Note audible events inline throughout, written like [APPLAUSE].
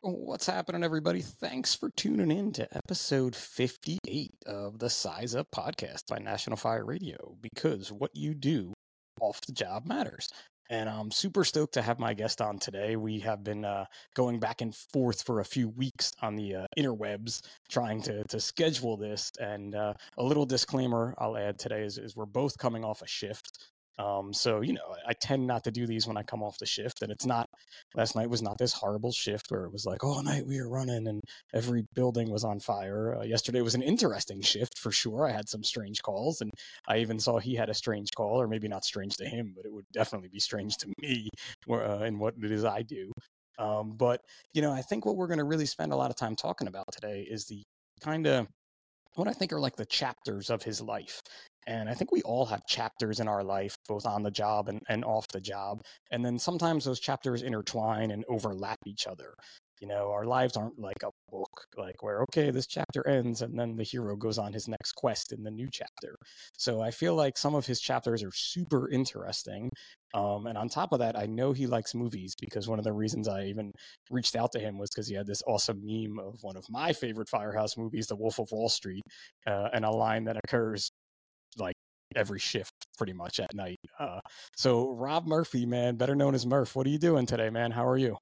What's happening, everybody? Thanks for tuning in to episode 58 of the Size Up podcast by National Fire Radio because what you do off the job matters. And I'm super stoked to have my guest on today. We have been uh, going back and forth for a few weeks on the uh, interwebs trying to, to schedule this. And uh, a little disclaimer I'll add today is, is we're both coming off a shift. Um, so you know, I tend not to do these when I come off the shift, and it's not. Last night was not this horrible shift where it was like all night we were running and every building was on fire. Uh, yesterday was an interesting shift for sure. I had some strange calls, and I even saw he had a strange call, or maybe not strange to him, but it would definitely be strange to me uh, in what it is I do. Um, but you know, I think what we're going to really spend a lot of time talking about today is the kind of what I think are like the chapters of his life. And I think we all have chapters in our life, both on the job and, and off the job. And then sometimes those chapters intertwine and overlap each other. You know, our lives aren't like a book, like where, okay, this chapter ends and then the hero goes on his next quest in the new chapter. So I feel like some of his chapters are super interesting. Um, and on top of that, I know he likes movies because one of the reasons I even reached out to him was because he had this awesome meme of one of my favorite Firehouse movies, The Wolf of Wall Street, uh, and a line that occurs like every shift pretty much at night. Uh, so Rob Murphy, man, better known as Murph, what are you doing today, man? How are you?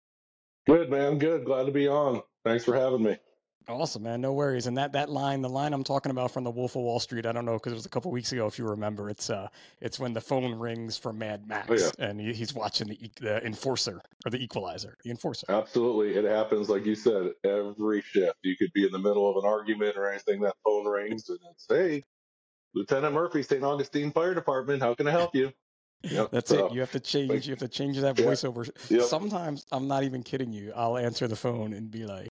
Good, man. Good. Glad to be on. Thanks for having me. Awesome, man. No worries. And that that line, the line I'm talking about from the Wolf of Wall Street, I don't know because it was a couple weeks ago. If you remember, it's uh, it's when the phone rings for Mad Max, Oh, yeah. and he, he's watching the, the Enforcer or the Equalizer, the Enforcer. Absolutely. It happens, like you said, every shift. You could be in the middle of an argument or anything, that phone rings and it's, hey, Lieutenant Murphy, St. Augustine Fire Department, how can I help you? Yep, That's so- it. You have to change. You have to change that Yeah. voiceover. Yep. Sometimes I'm not even kidding you. I'll answer the phone and be like,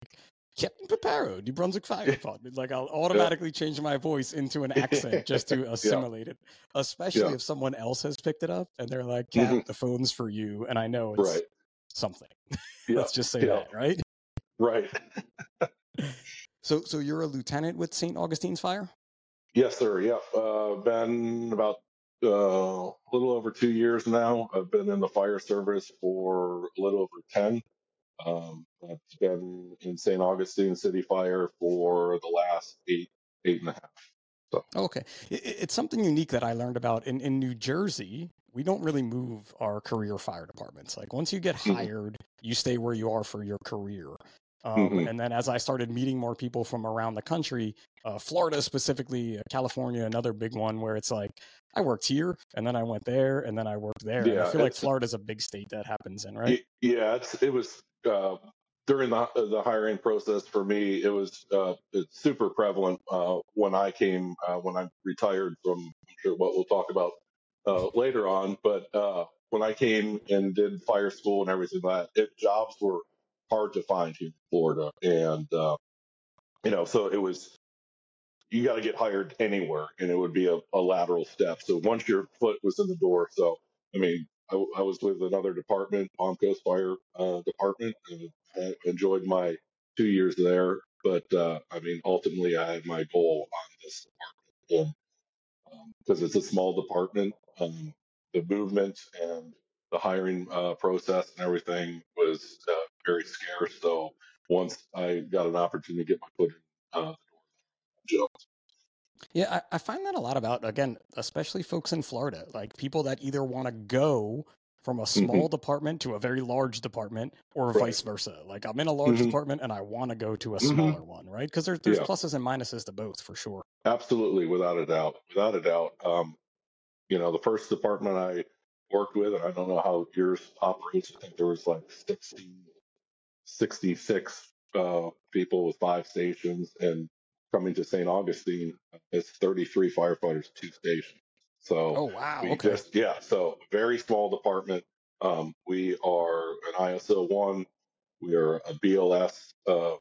"Captain Paparo, New Brunswick Fire [LAUGHS] Department." Like I'll automatically change my voice into an accent [LAUGHS] just to assimilate it. Especially if someone else has picked it up and they're like, "Cap, Mhm. the phone's for you," and I know it's Right. something. [LAUGHS] Let's just say that, right? Right. So, so you're a lieutenant with St. Augustine's Fire. Yes, sir. Yeah. Uh, been about uh, a little over two years now. I've been in the fire service for a little over 10. Um, I've been in St. Augustine City Fire for the last eight, eight and a half. So. Okay. It's something unique that I learned about in, in New Jersey. We don't really move our career fire departments. Like once you get Mhm. hired, you stay where you are for your career. Um, Mhm. And then as I started meeting more people from around the country, uh, Florida specifically, uh, California, another big one where it's like, I worked here and then I went there and then I worked there. and I feel like Florida's a big state that happens in, right? Yeah, it's, it was uh, during the the hiring process for me. It was uh, it's super prevalent uh, when I came uh, when I retired from. I'm sure what we'll talk about uh, later on, but uh, when I came and did fire school and everything like that, it, jobs were hard to find here in Florida, and uh, you know, so it was. You got to get hired anywhere, and it would be a, a lateral step. So once your foot was in the door, so I mean, I, I was with another department, Palm Coast Fire uh, Department, and I enjoyed my two years there. But uh, I mean, ultimately, I had my goal on this department because it's a small department. Um, the movement and the hiring uh, process and everything was uh, very scarce. So once I got an opportunity to get my foot in uh, the door, jumped. Yeah, I, I find that a lot about again, especially folks in Florida, like people that either want to go from a small department to a very large department, or Mm-hmm. Right. vice versa. Like I'm in a large Mhm. department and I want to go to a Mhm. smaller one, right? Because there's there's Yeah. pluses and minuses to both for sure. Absolutely, without a doubt, without a doubt. Um, you know, the first department I worked with, and I don't know how yours operates. I think there was like 60, 66 uh, people with five stations, and coming to St. Augustine, it's 33 firefighters, two stations. So Oh wow, we okay. just yeah, so very small department. Um, we are an ISO one. We are a BLS uh,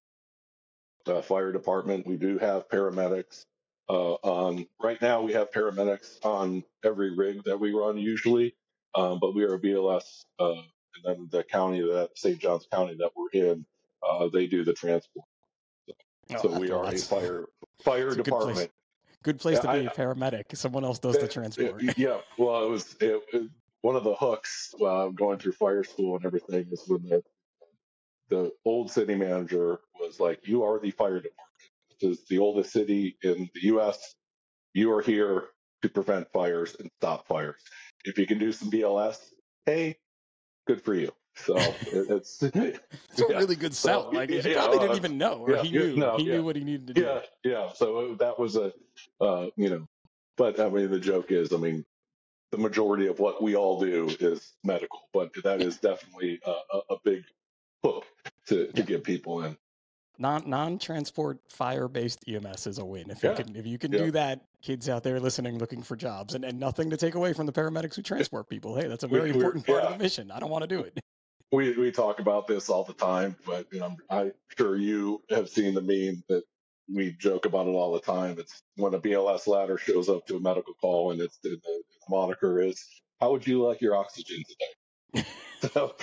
uh, fire department. We do have paramedics. Uh, on right now, we have paramedics on every rig that we run usually, um, but we are a BLS. And then the county that St. Johns County that we're in, uh, they do the transport. Oh, so we are a fire fire a good place. department. good place to be I- a paramedic. Someone else does the Uh, transport. uh, yeah, well, it was it, it- one of the hooks uh, going through fire school and everything is when the the old city manager was like, "You are the fire department. This is the oldest city in the U.S. You are here to prevent fires and stop fires. If you can do some BLS, hey, good for you." So it, it's [LAUGHS] it's a really good sell. So, like he yeah, probably uh, didn't even know, or yeah, he knew. No, he knew what he needed to do. Yeah, yeah. So that was a, uh, you know, but I mean, the joke is, I mean, the majority of what we all do is medical, but that is definitely a, a big hook to, to get people in. Non non transport fire based EMS is a win. If yeah. you can if you can yeah. do that, kids out there listening looking for jobs and, and nothing to take away from the paramedics who transport people. Hey, that's a very we, important part of the mission. I don't want to do it. We we talk about this all the time, but you know, I'm sure you have seen the meme that we joke about it all the time. It's when a BLS ladder shows up to a medical call and it's the, the moniker is, "How would you like your oxygen today?" So,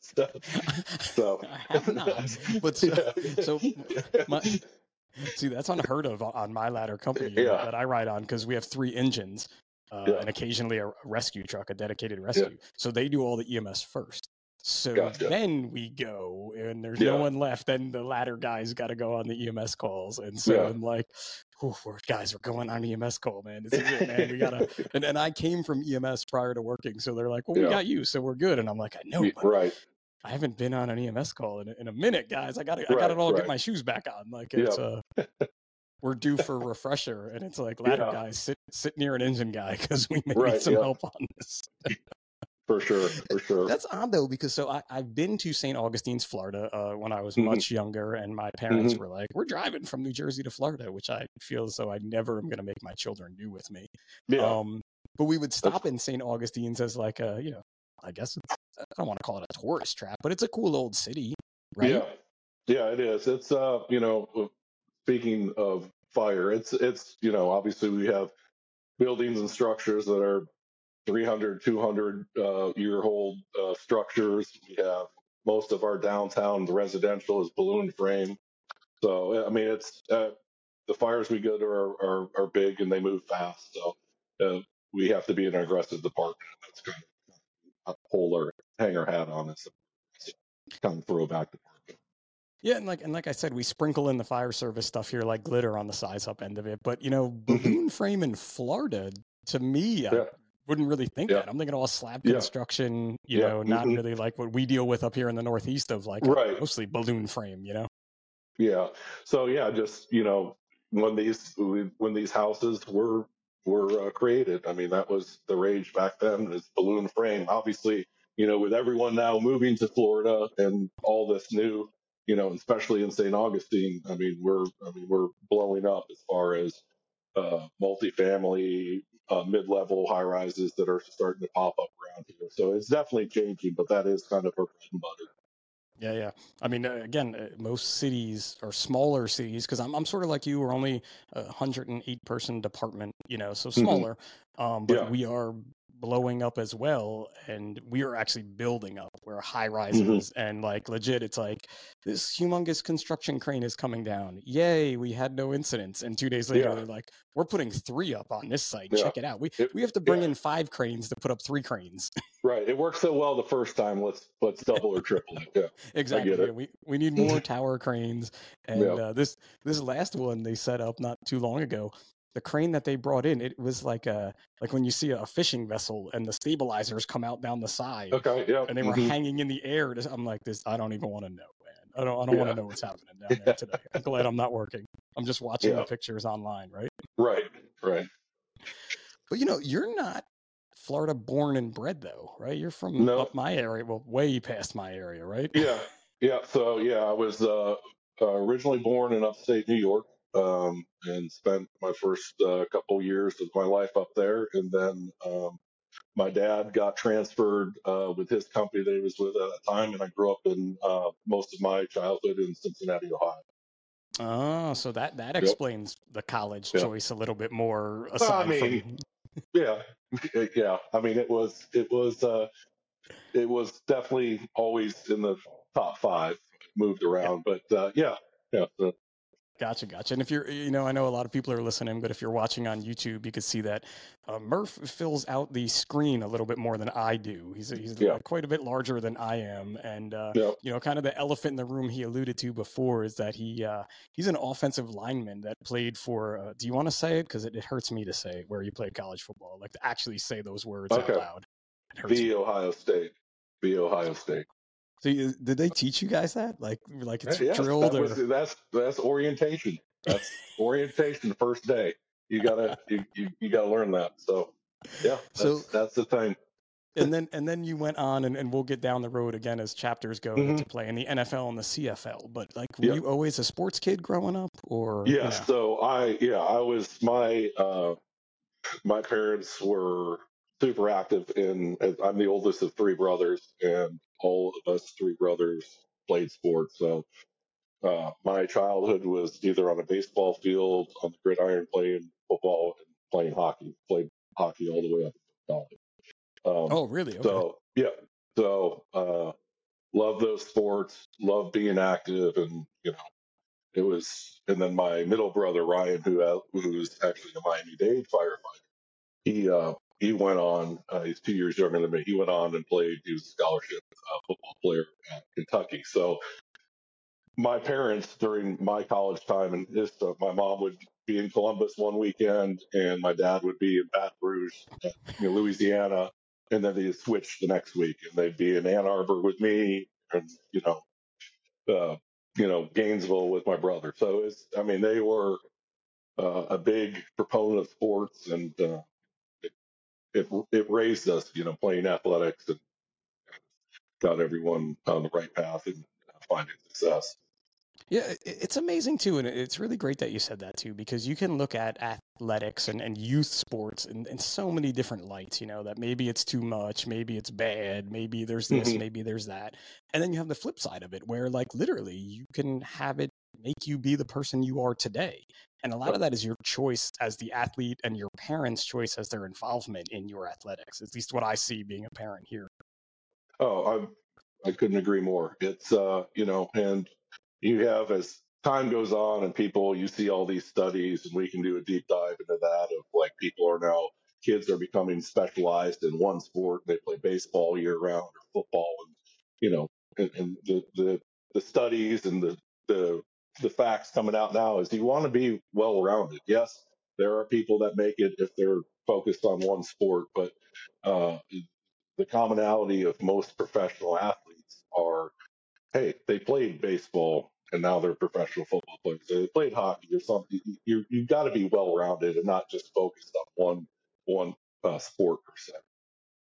so, so I have not. But so, so [LAUGHS] my, see, that's unheard of on my ladder company yeah. that I ride on because we have three engines. Uh, yeah. and occasionally a rescue truck, a dedicated rescue. Yeah. So they do all the EMS first. So gotcha. then we go, and there's yeah. no one left. Then the ladder guys got to go on the EMS calls, and so yeah. I'm like, "Oh, guys, we're going on EMS call, man. This is it, [LAUGHS] man. We gotta." and and I came from EMS prior to working, so they're like, "Well, yeah. we got you, so we're good." And I'm like, "I know, right." I haven't been on an EMS call in, in a minute, guys. I got to, I got to all right. get my shoes back on. Like it's uh, [LAUGHS] we're due for a refresher, and it's like ladder guys sit sit near an engine guy because we may right, need some help on this. For sure, for sure. That's odd though, because so I, have been to St. Augustine's, Florida, uh, when I was mm-hmm. much younger, and my parents mm-hmm. were like, "We're driving from New Jersey to Florida," which I feel as though I never am going to make my children do with me. Yeah. Um, but we would stop in St. Augustine's as like a, you know, I guess I don't want to call it a tourist trap, but it's a cool old city, right? Yeah, yeah, it is. It's uh, you know, uh, speaking of fire, it's it's you know, obviously we have buildings and structures that are 300, 200 uh, year old uh, structures. We have most of our downtown, the residential is balloon frame. So, I mean, it's uh, the fires we go to are, are, are, big and they move fast. So, uh, we have to be an aggressive department. That's kind of pull our hang our hat on this kind of throwback department. Yeah, and like and like I said, we sprinkle in the fire service stuff here like glitter on the size up end of it. But you know, mm-hmm. balloon frame in Florida, to me, yeah wouldn't really think yeah. that. I'm thinking all slab construction, you yeah. know, not mm-hmm. really like what we deal with up here in the Northeast of like right. mostly balloon frame, you know? Yeah. So yeah, just, you know, when these, when these houses were, were uh, created, I mean, that was the rage back then is balloon frame. Obviously, you know, with everyone now moving to Florida and all this new, you know, especially in St. Augustine, I mean, we're, I mean, we're blowing up as far as, uh, multifamily, uh, mid-level high rises that are starting to pop up around here. So it's definitely changing, but that is kind of her bread and butter. Yeah, yeah. I mean, uh, again, uh, most cities or smaller cities, because I'm, I'm sort of like you, we're only a 108 person department, you know, so mm-hmm. smaller. Mm-hmm. Um, but yeah. we are blowing up as well and we are actually building up we're high mm-hmm. rises mm-hmm. and like legit it's like this humongous construction crane is coming down yay we had no incidents and two days later yeah. they're like we're putting three up on this site yeah. check it out we, it, we have to bring yeah. in five cranes to put up three cranes [LAUGHS] right it worked so well the first time let's let's double or triple it yeah exactly it. we we need [LAUGHS] more tower cranes and uh, this this last one they set up not too long ago the crane that they brought in, it was like a like when you see a fishing vessel and the stabilizers come out down the side. Okay, yeah. And they were mm-hmm. hanging in the air. I'm like this. I don't even want to know, man. I don't. I don't yeah. want to know what's happening [LAUGHS] down there today. I'm glad I'm not working. I'm just watching yeah. the pictures online, right? Right, right. But you know, you're not Florida born and bred though, right? You're from no. up my area, well, way past my area, right? Yeah, yeah. So yeah, I was uh, uh, originally born in upstate New York um, and spent my first uh, couple years of my life up there. And then um, my dad got transferred uh, with his company that he was with at the time, and I grew up in uh, most of my childhood in Cincinnati, Ohio. Oh, so that that explains the college yep. choice a little bit more. Aside well, I mean, from... yeah, [LAUGHS] yeah. I mean, it was it was uh, it was definitely always in the top five. Moved around, but uh, yeah, yeah. Gotcha, gotcha. And if you're, you know, I know a lot of people are listening, but if you're watching on YouTube, you can see that uh, Murph fills out the screen a little bit more than I do. He's he's Yeah. quite a bit larger than I am, and uh, Yeah. you know, kind of the elephant in the room he alluded to before is that he uh, he's an offensive lineman that played for. Uh, do you want to say it? Because it, it hurts me to say where you played college football. Like to actually say those words Okay. out loud. It hurts me. The Ohio State. The Ohio State. So you, did they teach you guys that? Like like it's Yes, drilled that or was, that's that's orientation. That's orientation the first day. You gotta you, you, you gotta learn that. So yeah, that's, So- that's the thing. and then and then you went on and, and we'll get down the road again as chapters go Mhm. to play in the NFL and the CFL. But like were Yeah. you always a sports kid growing up or you Yeah. know? So I yeah I was my uh my parents were super active in. I'm the oldest of three brothers, and all of us three brothers played sports. So uh, my childhood was either on a baseball field, on the gridiron, playing football, and playing hockey. Played hockey all the way up to college. Um, Oh really? Okay. so yeah, so uh, love those sports, love being active, and you know, it was. And then my middle brother Ryan, who uh, who's actually a Miami Dade firefighter, he uh, he went on. Uh, he's two years younger than me. He went on and played. He was a scholarship uh, football player at Kentucky. So my parents during my college time and his uh, my mom would be in Columbus one weekend and my dad would be in Baton Rouge, uh, Louisiana, and then they'd switch the next week and they'd be in Ann Arbor with me and you know, uh, you know Gainesville with my brother. So it's I mean they were uh, a big proponent of sports and uh, it it raised us, you know, playing athletics and got everyone on the right path and finding success. Yeah, it's amazing too, and it's really great that you said that too, because you can look at athletics and, and youth sports in, in so many different lights. You know that maybe it's too much, maybe it's bad, maybe there's this, Mhm. maybe there's that, and then you have the flip side of it, where like literally you can have it make you be the person you are today, and a lot of that is your choice as the athlete and your parents' choice as their involvement in your athletics. At least what I see being a parent here. Oh, I I couldn't agree more. It's uh, you know, and you have as time goes on and people you see all these studies and we can do a deep dive into that of like people are now kids are becoming specialized in one sport. They play baseball year round or football and you know, and, and the, the the studies and the the the facts coming out now is you want to be well rounded. Yes, there are people that make it if they're focused on one sport, but uh, the commonality of most professional athletes are, hey, they played baseball and now they're professional football players. They played hockey or something. You you got to be well rounded and not just focused on one one uh, sport per se.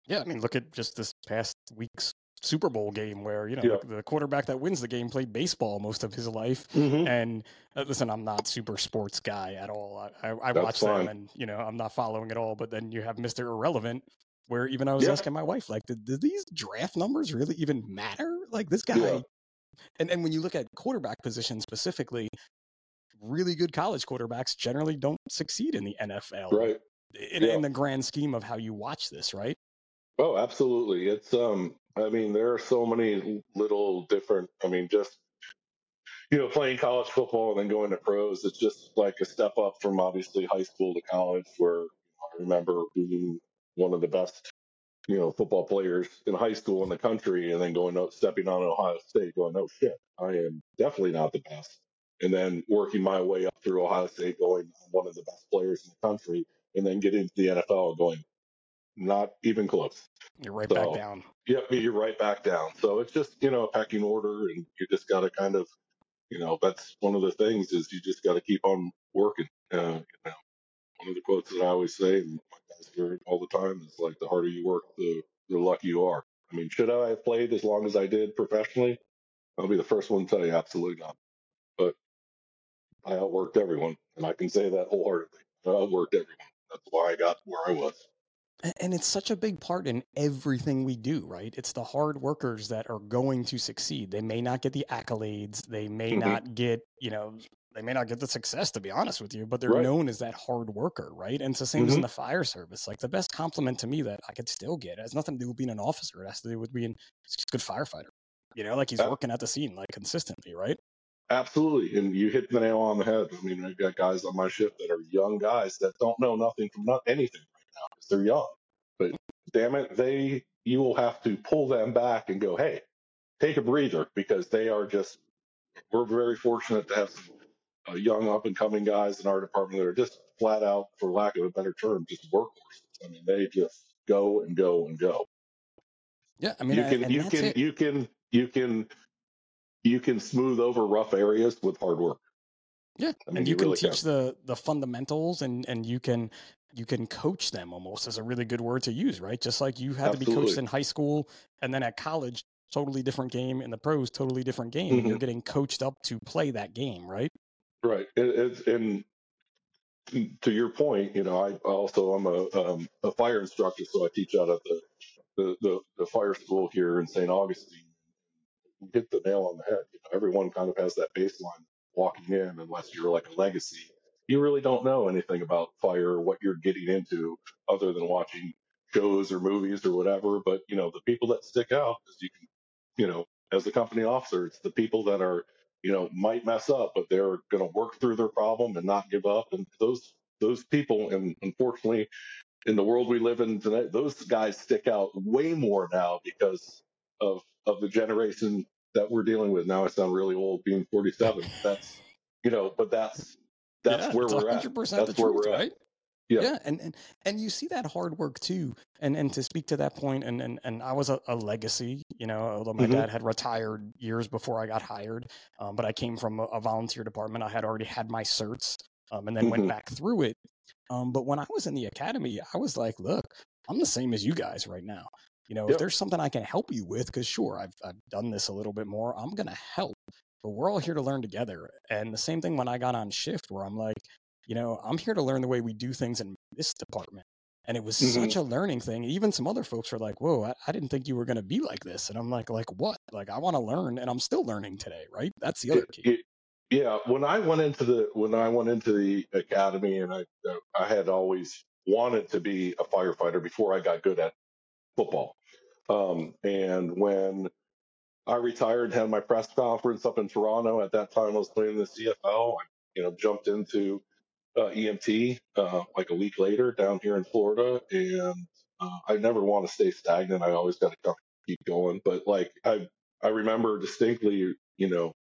Yeah, I mean, look at just this past week's Super Bowl game where you know Yeah. the, the quarterback that wins the game played baseball most of his life. Mm-hmm. And uh, listen, I'm not super sports guy at all. I, I, I watch fine. them, and you know I'm not following at all. But then you have Mister Irrelevant, where even I was Yeah. asking my wife, like, did, did these draft numbers really even matter? Like this guy, Yeah. and and when you look at quarterback position specifically, really good college quarterbacks generally don't succeed in the NFL. Right. In, Yeah. in the grand scheme of how you watch this, right? Oh, absolutely. It's um I mean there are so many little different I mean just you know playing college football and then going to pros it's just like a step up from obviously high school to college where I remember being one of the best you know football players in high school in the country and then going out stepping on Ohio State going oh shit I am definitely not the best and then working my way up through Ohio State going one of the best players in the country and then getting to the NFL going not even close You're right back down. Yep, you're right back down. So it's just you know a pecking order, and you just got to kind of, you know, that's one of the things is you just got to keep on working. Uh, you know, one of the quotes that I always say, and my guys hear it all the time, is like the harder you work, the the luckier you are. I mean, should I have played as long as I did professionally? I'll be the first one to tell you absolutely not. But I outworked everyone, and I can say that wholeheartedly. I outworked everyone. That's why I got where I was. And it's such a big part in everything we do, right? It's the hard workers that are going to succeed. They may not get the accolades, they may Mhm. not get, you know, they may not get the success, to be honest with you, but they're Right. known as that hard worker, right? And it's the same as in Mhm. the fire service. Like the best compliment to me that I could still get has nothing to do with being an officer. It has to do with being just a good firefighter. You know, like he's working at the scene like consistently, right? absolutely. And you hit the nail on the head. I mean, I've got guys on my ship that are young guys that don't know nothing from not anything right now because they're young. But damn it, they you will have to pull them back and go, hey, take a breather because they are just. We're very fortunate to have some uh, young up and coming guys in our department that are just flat out, for lack of a better term, just workhorses. I mean, they just go and go and go. Yeah, I mean, you can you can, you can you can you can smooth over rough areas with hard work. Yeah, I mean, and you, you can really teach can. the the fundamentals, and and you can you can coach them almost as a really good word to use, right? Just like you had Absolutely. to be coached in high school, and then at college, totally different game. In the pros, totally different game. Mm-hmm. And you're getting coached up to play that game, right? Right. It, and to your point, you know, I also I'm a um, a fire instructor, so I teach out at the the, the, the fire school here in St. Augustine. You hit the nail on the head. You know, everyone kind of has that baseline walking in, unless you're like a legacy. You really don't know anything about fire, or what you're getting into, other than watching shows or movies or whatever. But you know, the people that stick out, as you can, you know, as a company officer, it's the people that are you know, might mess up, but they're going to work through their problem and not give up. And those those people, and unfortunately, in the world we live in today, those guys stick out way more now because of of the generation that we're dealing with. Now I sound really old, being 47. That's you know, but that's that's yeah, where we're at. That's where truth, we're right? Yeah. yeah, and, and and you see that hard work too. And and to speak to that point, and and, and I was a, a legacy, you know, although my mm-hmm. dad had retired years before I got hired, um, but I came from a, a, volunteer department. I had already had my certs, um, and then mm-hmm. went back through it. Um, but when I was in the academy, I was like, look, I'm the same as you guys right now. You know, yep. if there's something I can help you with, because sure, I've I've done this a little bit more, I'm gonna help. But we're all here to learn together. And the same thing when I got on shift, where I'm like, you know, I'm here to learn the way we do things in this department. And it was mm-hmm. such a learning thing. Even some other folks were like, whoa, I, I didn't think you were going to be like this. And I'm like, like what? Like, I want to learn and I'm still learning today. Right. That's the other key. It, yeah. When I went into the, when I went into the academy and I, uh, I had always wanted to be a firefighter before I got good at football. Um, and when I retired, had my press conference up in Toronto. At that time, I was playing the CFL. I, you know, jumped into uh, EMT uh, like a week later down here in Florida, and uh, I never want to stay stagnant. I always got to keep going. But like I, I remember distinctly, you know,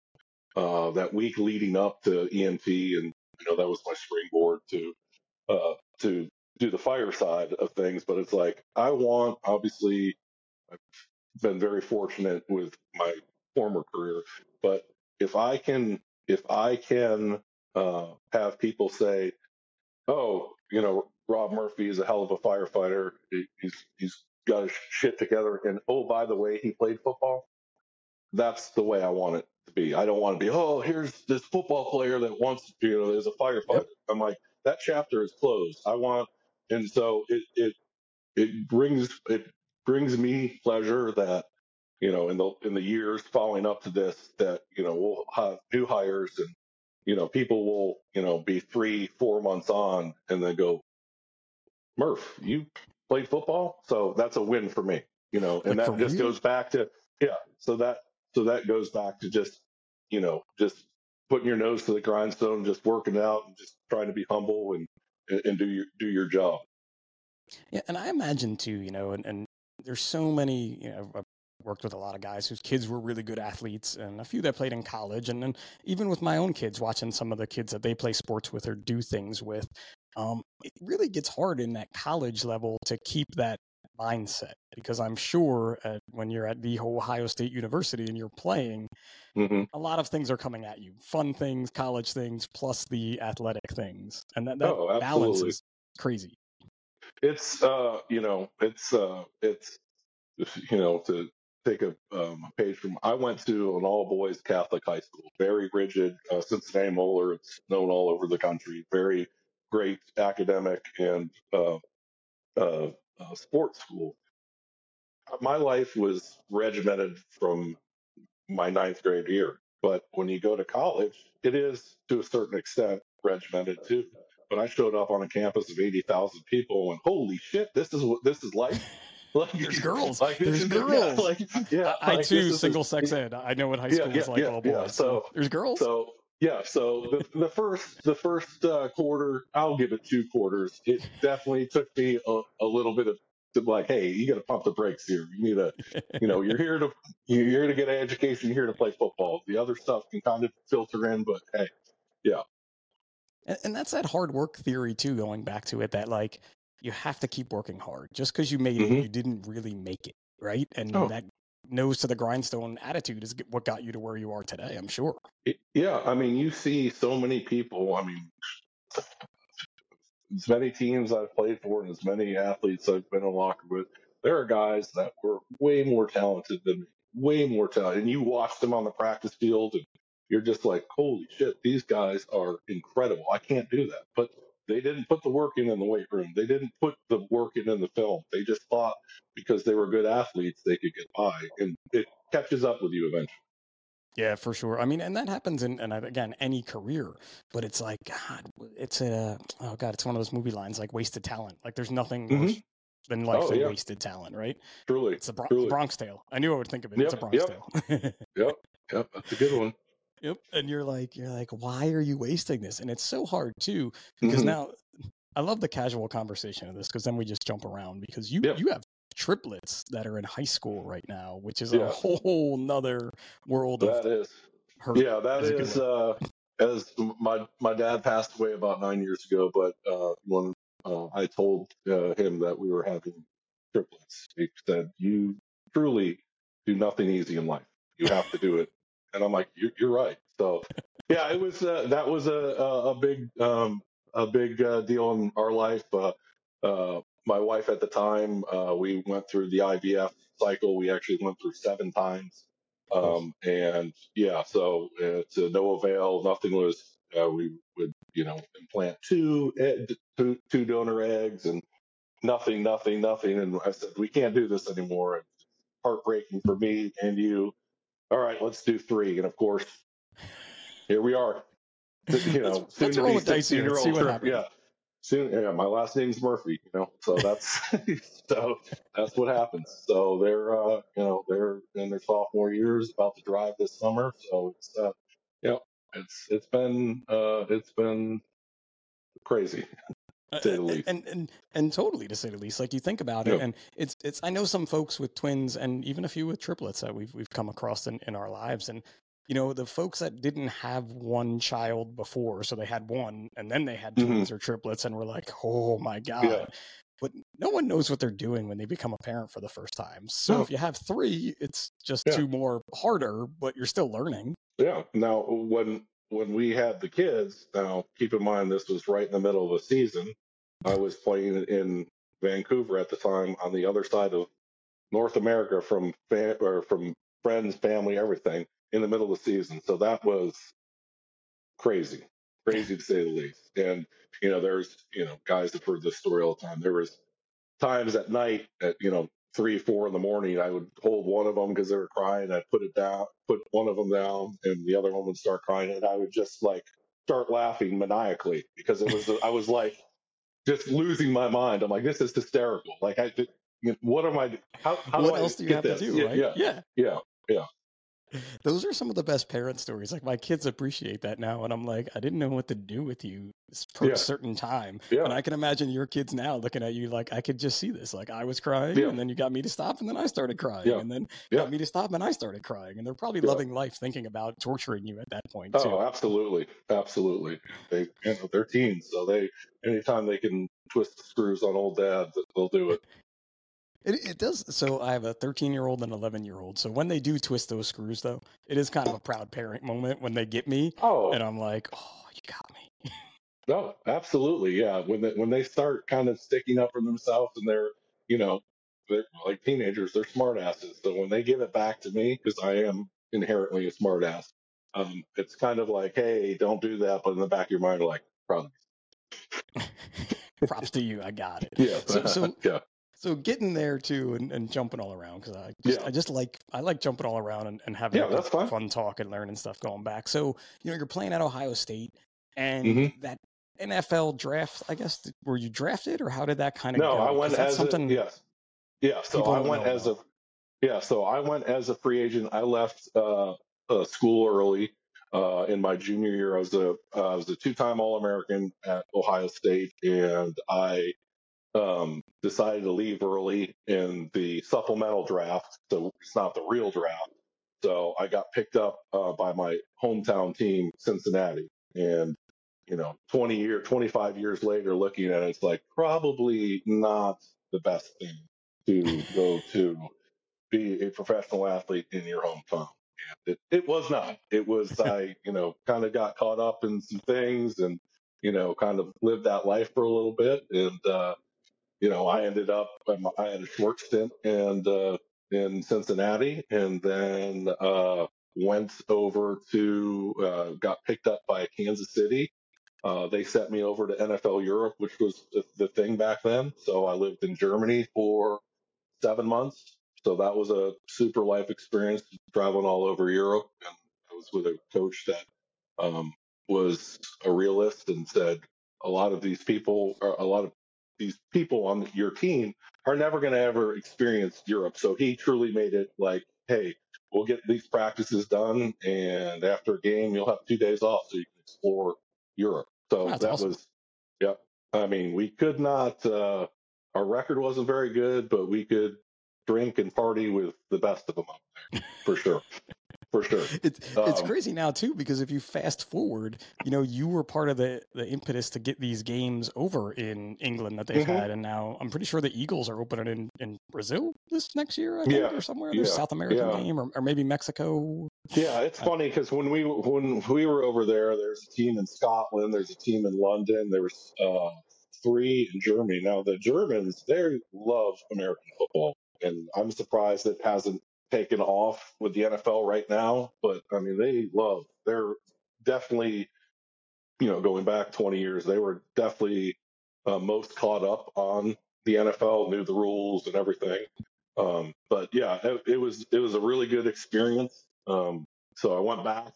uh, that week leading up to EMT, and you know that was my springboard to uh, to do the fire side of things. But it's like I want, obviously, I've been very fortunate with my former career, but if I can, if I can uh, have people say, "Oh, you know, Rob Murphy is a hell of a firefighter. He's he's got his shit together." And oh, by the way, he played football. That's the way I want it to be. I don't want to be, "Oh, here's this football player that wants, you know, is a firefighter." Yep. I'm like, that chapter is closed. I want, and so it it it brings it brings me pleasure that you know in the in the years following up to this that you know we'll have new hires and you know, people will, you know, be three, four months on and then go, Murph, you played football? So that's a win for me, you know, and like that just goes back to, yeah. So that, so that goes back to just, you know, just putting your nose to the grindstone, just working out and just trying to be humble and, and do your, do your job. Yeah. And I imagine too, you know, and, and there's so many, you know, worked with a lot of guys whose kids were really good athletes and a few that played in college and then even with my own kids watching some of the kids that they play sports with or do things with um, it really gets hard in that college level to keep that mindset because i'm sure at, when you're at the ohio state university and you're playing mm-hmm. a lot of things are coming at you fun things college things plus the athletic things and that, that oh, balance is crazy it's uh you know it's uh it's you know to take a, um, a page from. I went to an all boys Catholic high school, very rigid. Uh, Cincinnati Moeller, it's known all over the country. Very great academic and uh, uh, uh sports school. My life was regimented from my ninth grade year, but when you go to college, it is to a certain extent regimented too. But I showed up on a campus of eighty thousand people, and holy shit, this is what this is like. [LAUGHS] Like, There's [LAUGHS] girls. Like, There's [LAUGHS] girls. Yeah, like, yeah, I, like, too single sex ed. I know what high Yeah, school yeah, is like yeah, all yeah. boys. So- there's girls. So yeah, so the the first the first uh, quarter, I'll give it two quarters. It definitely took me a, a little bit of like, hey, you got to pump the brakes here. You need to, you know, you're here to you're here to get an education. You're here to play football. The other stuff can kind of filter in, but hey, And, and that's that hard work theory too, going back to it that like you have to keep working hard. Just because you made it, Mhm. you didn't really make it, right? And Oh. that nose to the grindstone attitude is what got you to where you are today, I'm sure. It- yeah, I mean, you see so many people. I mean, as many teams I've played for and as many athletes I've been in locker with, there are guys that were way more talented than me, way more talented. And you watch them on the practice field and you're just like, holy shit, these guys are incredible. I can't do that. But they didn't put the work in in the weight room. They didn't put the work in in the film. They just thought because they were good athletes, they could get by. And it catches up with you eventually. Yeah, for sure. I mean, and that happens in, and again, any career. But it's like, God, it's a, oh God, it's one of those movie lines like wasted talent. Like there's nothing Mhm. worse than life Oh, yeah. wasted talent, right? Truly. It's a Bron-. Bronx Tale. I knew I would think of it. It's a Bronx yep. Tale. [LAUGHS] Yep. Yep. That's a good one. Yep. And you're like, you're like, why are you wasting this? And it's so hard too, because Mhm. now I love the casual conversation of this because then we just jump around because you Yep. you have triplets that are in high school right now, which is Yeah. a whole nother world That of is. hurt. Yeah, that is is. Uh, as my my dad passed away about nine years ago, but uh, when uh, I told uh, him that we were having triplets, he said, "You truly do nothing easy in life. You have to do it." And I'm like, "You're, you're right." So, yeah, it was uh, that was a a, big um, a big uh, deal in our life. Uh, uh, my wife at the time, uh, we went through the IVF cycle. We actually went through seven times. Um, and yeah, so uh, to no avail, nothing was, uh, we would, you know, implant two, two, two donor eggs and nothing, nothing, nothing. And I said, we can't do this anymore. It's heartbreaking for me and you. All right, let's do three. And of course, here we are. You know, Let's- let's soon to roll be the dice here 16-year-old see what happens. Yeah. Soon, yeah, my last name's Murphy, you know, so that's [LAUGHS] so that's what happens. So they're, uh, you know, they're in their sophomore years, about to drive this summer. So it's, uh, you know, it's it's been uh, it's been crazy. Uh, say the and- least. And, and and totally to say the least. Like you think about it, Yeah. and it's it's. I know some folks with twins, and even a few with triplets that we've we've come across in in our lives, and you know the folks that didn't have one child before, so they had one, and then they had Mhm. twins or triplets, and we're like, oh my god. But no one knows what they're doing when they become a parent for the first time. So No. if you have three, it's just Yeah. two more harder, but you're still learning. Yeah. Now, when when we had the kids, now keep in mind this was right in the middle of the season. I was playing in Vancouver at the time, on the other side of North America from or from friends, family, everything, in the middle of the season. So that was crazy, crazy to say the least. And you know, there's you know guys have heard this story all the time. There was times at night at you know three, four in the morning, I would hold one of them because they were crying. I'd put it down, put one of them down, and the other one would start crying, and I would just like start laughing maniacally because it was I was like just losing my mind. I'm like, this is hysterical. Like I, what am I? How, how what do else I do you get have to this? do, yeah, right? Yeah, yeah. yeah, Those are some of the best parent stories. Like my kids appreciate that now, and I'm like, I didn't know what to do with you for Yeah. a certain time. yeah. And I can imagine your kids now looking at you like I could just see this. Like I was crying, Yeah. and then you got me to stop, and then I started crying, Yeah. and then got me to stop, and I started crying. And they're probably loving life, thinking about torturing you at that point too. Oh, absolutely, absolutely. They, you know, they're teens, so they anytime they can twist the screws on old dad, they'll do it. It, it does. So I have a 13 year old and 11 year old. So when they do twist those screws, though, it is kind of a proud parent moment when they get me, Oh, and I'm like, oh, you got me. no, absolutely, yeah. When they when they start kind of sticking up for themselves and they're, you know, they're like teenagers, they're smart asses. So when they give it back to me, because I am inherently a smart ass, um, it's kind of like, hey, don't do that, but in the back of your mind, like, [LAUGHS] Props to you. I got it. [LAUGHS] yeah, So- so- [LAUGHS] yeah, So getting there too and, and jumping all around because I just, Yeah. I just like I like jumping all around and, and having Yeah, a good, that's fine. fun talk and learning stuff going back. So you know you're playing at Ohio State and Mhm. that NFL draft. I guess were you drafted or how did that kind of go? No, go? I went as something. a, yes. Yeah, so I went as a yeah, so I went as a free agent. I left uh, uh, school early uh, in my junior year. I was a uh, I was a two time All American at Ohio State, and I um, decided to leave early in the supplemental draft. So it's not the real draft. So I got picked up uh, by my hometown team, Cincinnati, and you know, 20 year, 25 years later, looking at it, it's like probably not the best thing to [LAUGHS] go to be a professional athlete in your hometown. And it, it was not. It was, [LAUGHS] I, you know, kind of got caught up in some things and, you know, kind of lived that life for a little bit. And, uh, you know, I ended up, um, I had a short stint and, uh, in Cincinnati and then, uh, went over to, uh, got picked up by Kansas City. Uh, they sent me over to NFL Europe, which was the, the thing back then. So I lived in Germany for seven months. So that was a super life experience traveling all over Europe. And I was with a coach that um, was a realist and said a lot of these people, a lot of these people on your team are never going to ever experience Europe. So he truly made it like, hey, we'll get these practices done. And after a game, you'll have two days off so you can explore Europe. So That's that awesome. was, yep. I mean, we could not, uh, our record wasn't very good, but we could drink and party with the best of them up there for sure. [LAUGHS] For sure. It's it's Um, crazy now too because if you fast forward, you know, you were part of the the impetus to get these games over in England that they've Mhm. had, and now I'm pretty sure the Eagles are opening in in Brazil this next year, I think, Yeah, or somewhere. There's yeah, South American yeah. game, or, or maybe Mexico. Yeah, it's funny because when we when we were over there, there's a team in Scotland, there's a team in London, there was uh, three in Germany. Now the Germans, they love American football, and I'm surprised it hasn't taken off with the NFL right now. But I mean, they love. They're definitely, you know, going back 20 years, they were definitely uh, most caught up on the NFL, knew the rules and everything. Um, but yeah, it, it was it was a really good experience. Um, so I went back,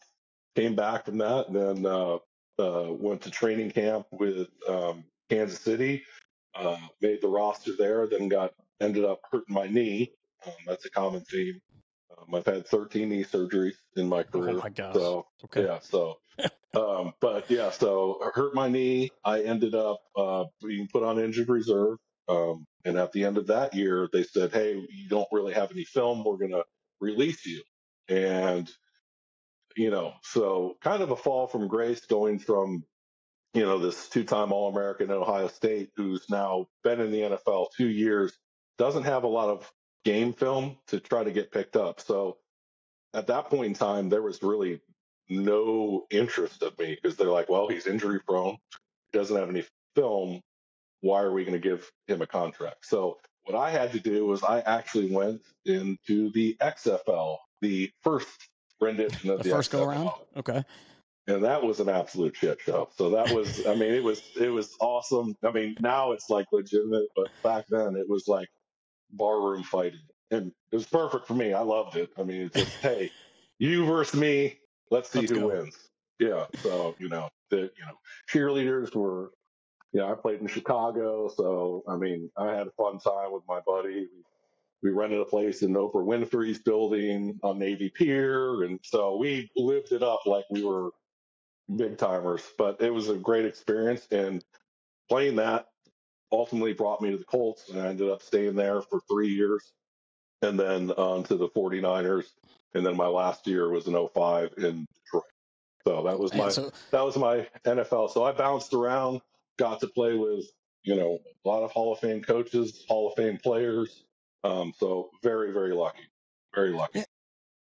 came back from that, and then uh, uh, went to training camp with um, Kansas City. Uh, made the roster there, then got ended up hurting my knee. Um, that's a common theme. Um, I've had 13 knee surgeries in my career. Oh career. my gosh. So Okay. yeah, so um, but yeah, so I hurt my knee. I ended up uh, being put on injured reserve. Um, and at the end of that year, they said, "Hey, you don't really have any film. We're going to release you." And you know, so kind of a fall from grace, going from you know this two-time All-American at Ohio State, who's now been in the NFL two years, doesn't have a lot of game film to try to get picked up. So at that point in time, there was really no interest of me because they're like, well, he's injury prone, he doesn't have any film. Why are we going to give him a contract? So what I had to do was I actually went into the XFL, the first rendition of The the, first go around. Okay. and that was an absolute shit show. So that was, I mean, it was it was awesome. I mean, now it's like legitimate, but back then it was like barroom fighting, and it was perfect for me. I loved it. I mean, it's just hey, you versus me. Let's see Let's who go. wins. Yeah. So you know the you know cheerleaders were. Yeah, I played in Chicago, so I mean, I had a fun time with my buddy. We, we rented a place in Oprah Winfrey's building on Navy Pier, and so we lived it up like we were big timers. But it was a great experience, and playing that ultimately brought me to the Colts, and I ended up staying there for three years, and then on to the 49ers, and then my last year was in 05 in Detroit. So that was my so that was my NFL. So I bounced around, got to play with you know a lot of Hall of Fame coaches, Hall of Fame players. Um, so very very lucky, very lucky. Yeah.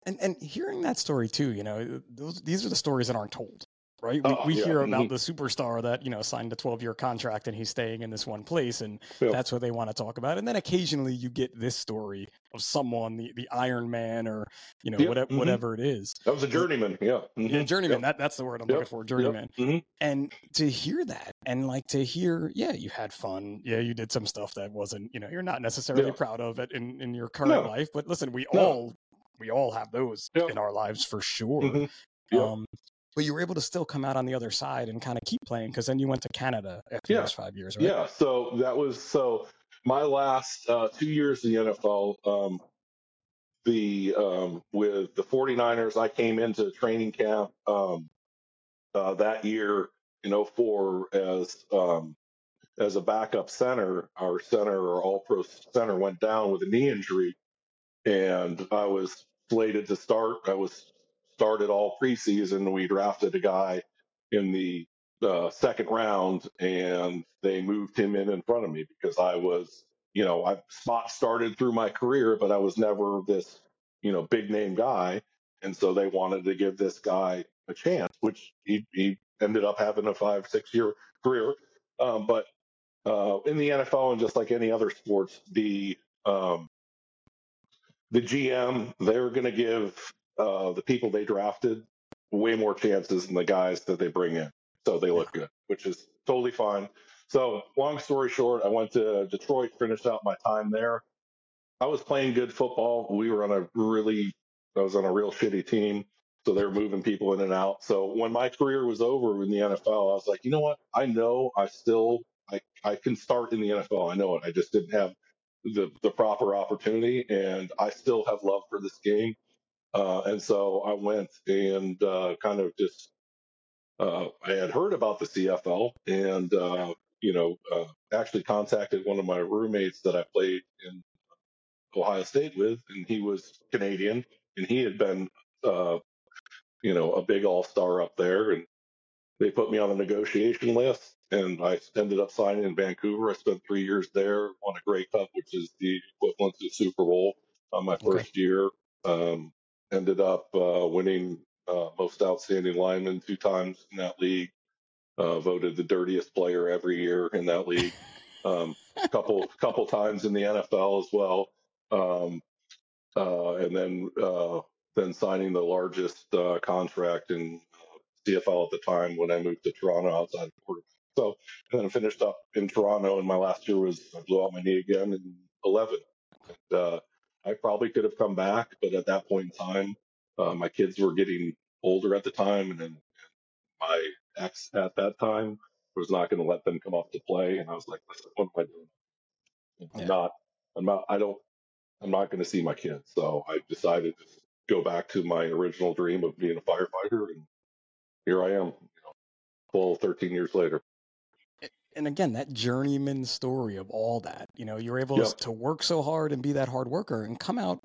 and and hearing that story too, you know, those these are the stories that aren't told, right? We, Oh, we yeah, hear about mhm. the superstar that you know signed a 12 year contract and he's staying in this one place, and Yeah. that's what they want to talk about. And then occasionally you get this story of someone, the the Iron Man, or you know Yep, whatever mhm. whatever it is. That was a journeyman. Yeah, Yeah, mhm, journeyman. yep, That that's the word I'm Yep, looking for. Journeyman. mhm. And to hear that, and like to hear, yeah, you had fun. Yeah, you did some stuff that wasn't, you know, you're not necessarily Yeah. proud of it in in your current No. life. But listen, we No. all we all have those in our lives for sure. Mhm. Yep. Um, but you were able to still come out on the other side and kind of keep playing because then you went to Canada after Yeah. those five years, right? Yeah, so that was so my last uh, two years in the NFL, um, the um, with the 49ers, I came into training camp um, uh, that year in 04 as um, as a backup center. Our center, our All Pro center, went down with a knee injury, and I was slated to start. I was started all preseason. We drafted a guy in the uh, second round, and they moved him in in front of me because I was, you know, I spot started through my career, but I was never this, you know, big name guy, and so they wanted to give this guy a chance, which he, he ended up having a five six year career. Um, but uh, in the NFL and just like any other sports, the um, the GM they're going to give uh, the people they drafted way more chances than the guys that they bring in, so they look good, which is totally fine. So, long story short, I went to Detroit, finished out my time there. I was playing good football. We were on a really, I was on a real shitty team. So they were moving people in and out. So when my career was over in the NFL, I was like, you know what? I know I still I, I can start in the NFL. I know it. I just didn't have the the proper opportunity, and I still have love for this game. Uh, and so I went and uh, kind of just uh, I had heard about the CFL, and uh, you know uh, actually contacted one of my roommates that I played in Ohio State with, and he was Canadian, and he had been uh, you know, a big all star up there. And they put me on the negotiation list and I ended up signing in Vancouver. I spent three years there, won a Grey Cup, which is the equivalent to the Super Bowl on my first year. Um, ended up uh, winning uh, most outstanding lineman two times in that league. Uh, voted the dirtiest player every year in that league. Um, couple couple times in the NFL as well. Um, uh, and then uh, then signing the largest uh, contract in CFL at the time when I moved to Toronto outside of quarterback. So, and then I finished up in Toronto, and my last year was I blew out my knee again in 11. And, I probably could have come back, but at that point in time, uh, my kids were getting older at the time, and then my ex at that time was not going to let them come off to play, and I was like, "What am I doing? I'm yeah. not. I'm not. I don't. I'm not going to see my kids." So I decided to go back to my original dream of being a firefighter, and here I am, you know, 12, 13 years later. And again, that journeyman story of all that, you know, you're able yep. to work so hard and be that hard worker and come out.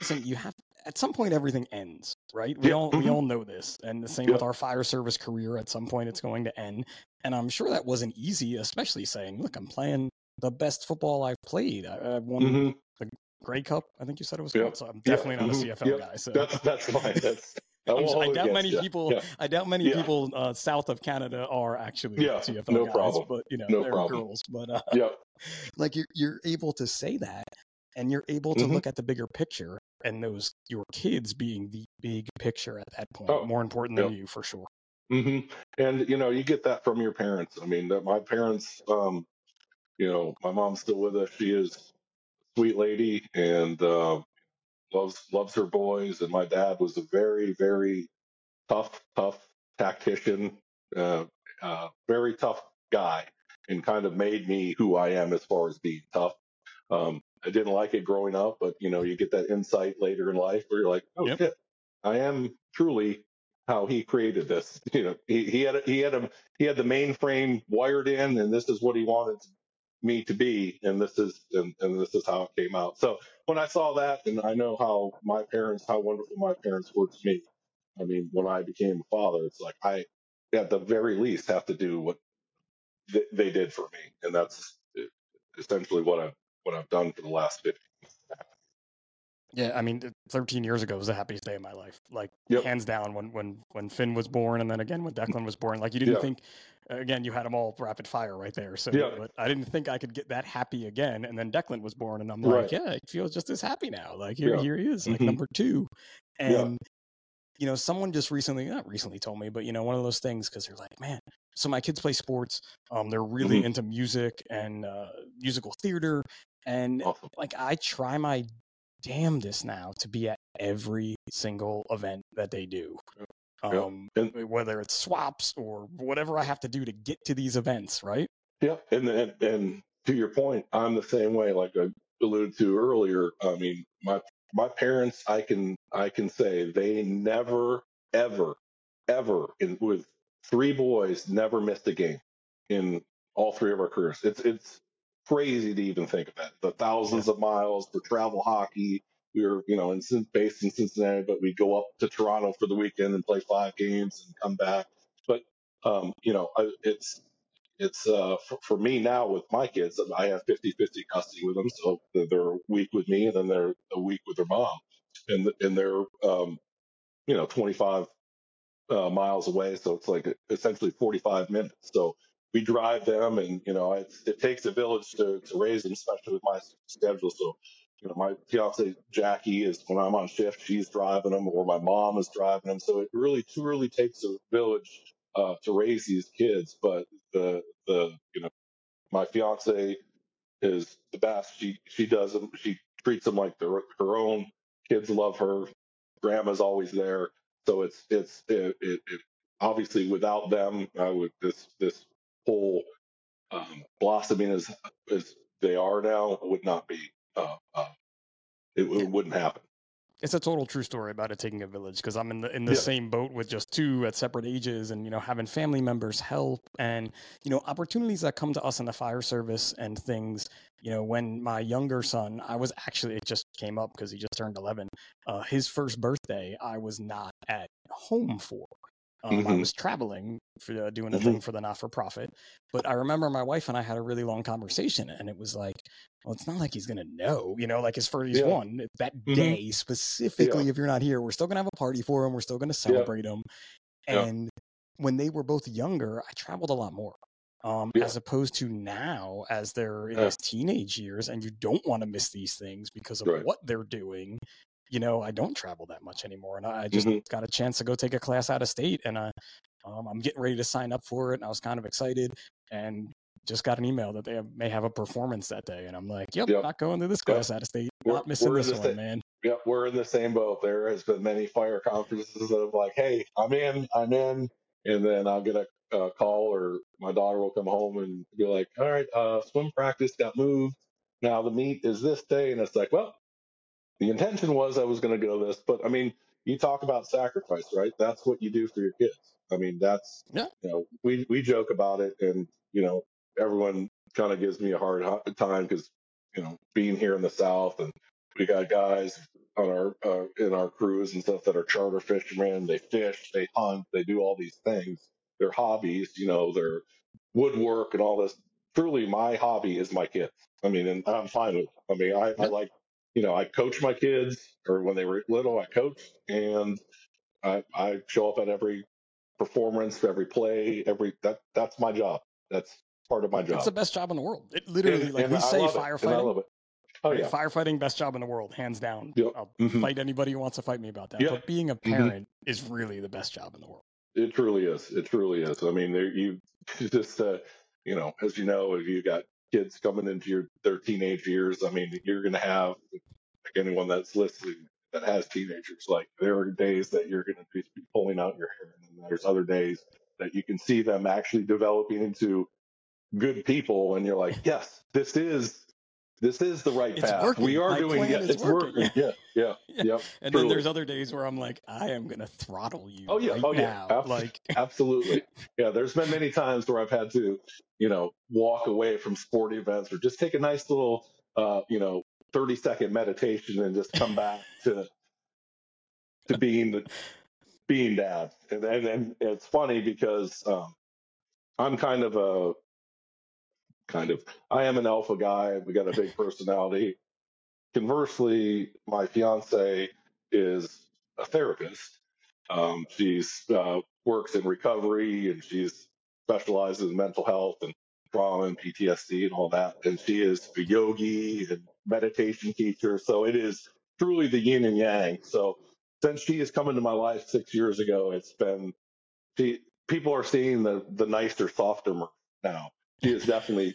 Listen, you have at some point everything ends, right? We yep. all mm-hmm. we all know this, and the same yep. with our fire service career. At some point, it's going to end, and I'm sure that wasn't easy, especially saying, "Look, I'm playing the best football I've played. I, have won mm-hmm. the Grey Cup, I think you said it was called. So I'm definitely not a mm-hmm. CFL guy. So that's that's fine. That's I doubt many people. Yeah. I doubt many yeah. people uh, south of Canada are actually yeah, CFL no guys, problem. but you know no they're problem. girls. But uh, yeah, [LAUGHS] like you're you're able to say that, and you're able to mm-hmm. look at the bigger picture, and those your kids being the big picture at that point, oh, more important than you for sure. Mm-hmm. And you know, you get that from your parents. I mean, my parents. Um, you know, my mom's still with us. She is sweet lady and uh, loves loves her boys. And my dad was a very very tough tough tactician, uh, uh, very tough guy, and kind of made me who I am as far as being tough. Um, I didn't like it growing up, but you know, you get that insight later in life where you're like, oh yep. shit, I am truly how he created this. [LAUGHS] You know, he, he had a, he had a he had the mainframe wired in, and this is what he wanted me to be and this is and, and this is how it came out so when i saw that and i know how my parents how wonderful my parents were to me i mean when i became a father it's like i at the very least have to do what th- they did for me and that's essentially what i've what i've done for the last 50 yeah, I mean, 13 years ago was the happiest day of my life. Like yep. hands down, when when when Finn was born, and then again when Declan was born. Like you didn't think again, you had them all rapid fire right there. So, yeah. but I didn't think I could get that happy again. And then Declan was born, and I'm like, right. yeah, it feels just as happy now. Like here, yeah. here he is, like mm-hmm. number two. And yeah. you know, someone just recently, not recently, told me, but you know, one of those things because they're like, man. So my kids play sports. Um, they're really mm-hmm. into music and uh, musical theater, and awesome. like I try my damnedest now to be at every single event that they do um, yeah. and, whether it's swaps or whatever I have to do to get to these events, right? Yeah, and and, and to your point, I'm the same way. Like I alluded to earlier. I mean, my my parents, I can I can say they never ever ever in with three boys never missed a game in all three of our careers. It's it's crazy to even think of that. The thousands of miles for travel hockey. We were, you know, in, based in Cincinnati, but we go up to Toronto for the weekend and play five games and come back. But um, you know, it's it's uh, for, for, me now with my kids, I have 50 50 custody with them. So they're a week with me and then they're a week with their mom. And, and they're, um, you know, 25 uh, miles away. So it's like essentially 45 minutes. So we drive them and, you know, it, it takes a village to, to raise them, especially with my schedule. So, you know, my fiance Jackie is when I'm on shift, she's driving them or my mom is driving them. So it really truly takes a village uh, to raise these kids. But the the you know my fiance is the best. She she does them. She treats them like their her own. Kids love her. Grandma's always there. So it's it's it, it, it obviously without them, I would this this whole um, blossoming as as they are now would not be. Uh, uh, it, it wouldn't happen. It's a total true story about it taking a village because I'm in the in the yeah. same boat with just two at separate ages and you know having family members help and you know opportunities that come to us in the fire service and things. You know when my younger son I was actually it just came up because he just turned 11 uh, his first birthday I was not at home for um, mm-hmm. I was traveling for uh, doing a mm-hmm. thing for the not for profit. But I remember my wife and I had a really long conversation, and it was like, well, it's not like he's gonna know, you know, like his first yeah. one that mm-hmm. day specifically. Yeah. If you're not here, we're still gonna have a party for him. We're still gonna celebrate yeah. him. And when they were both younger, I traveled a lot more. Um, as opposed to now, as they're in his teenage years, and you don't want to miss these things because of right. what they're doing you know, I don't travel that much anymore, and I just mm-hmm. got a chance to go take a class out of state, and I, um, I'm getting ready to sign up for it, and I was kind of excited, and just got an email that they have, may have a performance that day, and I'm like, yep, yep. not going to this class yep. out of state, we're, not missing this one, same, man. Yep, we're in the same boat. There has been many fire conferences of like, hey, I'm in, I'm in, and then I'll get a uh, call or my daughter will come home and be like, all right, uh, swim practice got moved. Now the meet is this day, and it's like, well, the intention was I was going to go this, but I mean, you talk about sacrifice, right? That's what you do for your kids. I mean, that's yeah. You know, we we joke about it, and you know, everyone kind of gives me a hard time because you know, being here in the South, and we got guys on our uh, in our crews and stuff that are charter fishermen. They fish, they hunt, they do all these things. Their hobbies, you know, their woodwork and all this. Truly, my hobby is my kids. I mean, and I'm fine with. It. I mean, I, I like you know, I coach my kids, or when they were little, I coached, and I, I show up at every performance, every play, every that that's my job. That's part of my job. It's the best job in the world. It literally, and, like and we I say, firefighting. Oh yeah, firefighting best job in the world, hands down. Yep. I'll mm-hmm. fight anybody who wants to fight me about that. Yep. But being a mm-hmm. parent mm-hmm. is really the best job in the world. It truly is. It truly is. I mean, there, you [LAUGHS] just, uh, you know, as you know, if you got kids coming into your their teenage years, I mean, you're going to have like anyone that's listening that has teenagers. Like there are days that you're going to be pulling out your hair, and there's other days that you can see them actually developing into good people, and you're like, yes, this is this is the right it's path. Working. We are My doing it. It's working. working. Yeah, yeah, [LAUGHS] yeah. yeah. And truly. then there's other days where I'm like, I am gonna throttle you. Oh yeah, right oh yeah, Ab- like [LAUGHS] absolutely. Yeah, there's been many times where I've had to, you know, walk away from sporting events or just take a nice little, uh, you know, 30 second meditation and just come back to to being the being dad. And and, and it's funny because um, I'm kind of a kind of. I am an alpha guy. We got a big personality. Conversely, my fiance is a therapist. Um, she's uh, works in recovery and she's specializes in mental health and trauma and PTSD and all that. And she is a yogi and meditation teacher. So it is truly the yin and yang. So since she has come into my life six years ago, it's been she people are seeing the the nicer, softer now. She is definitely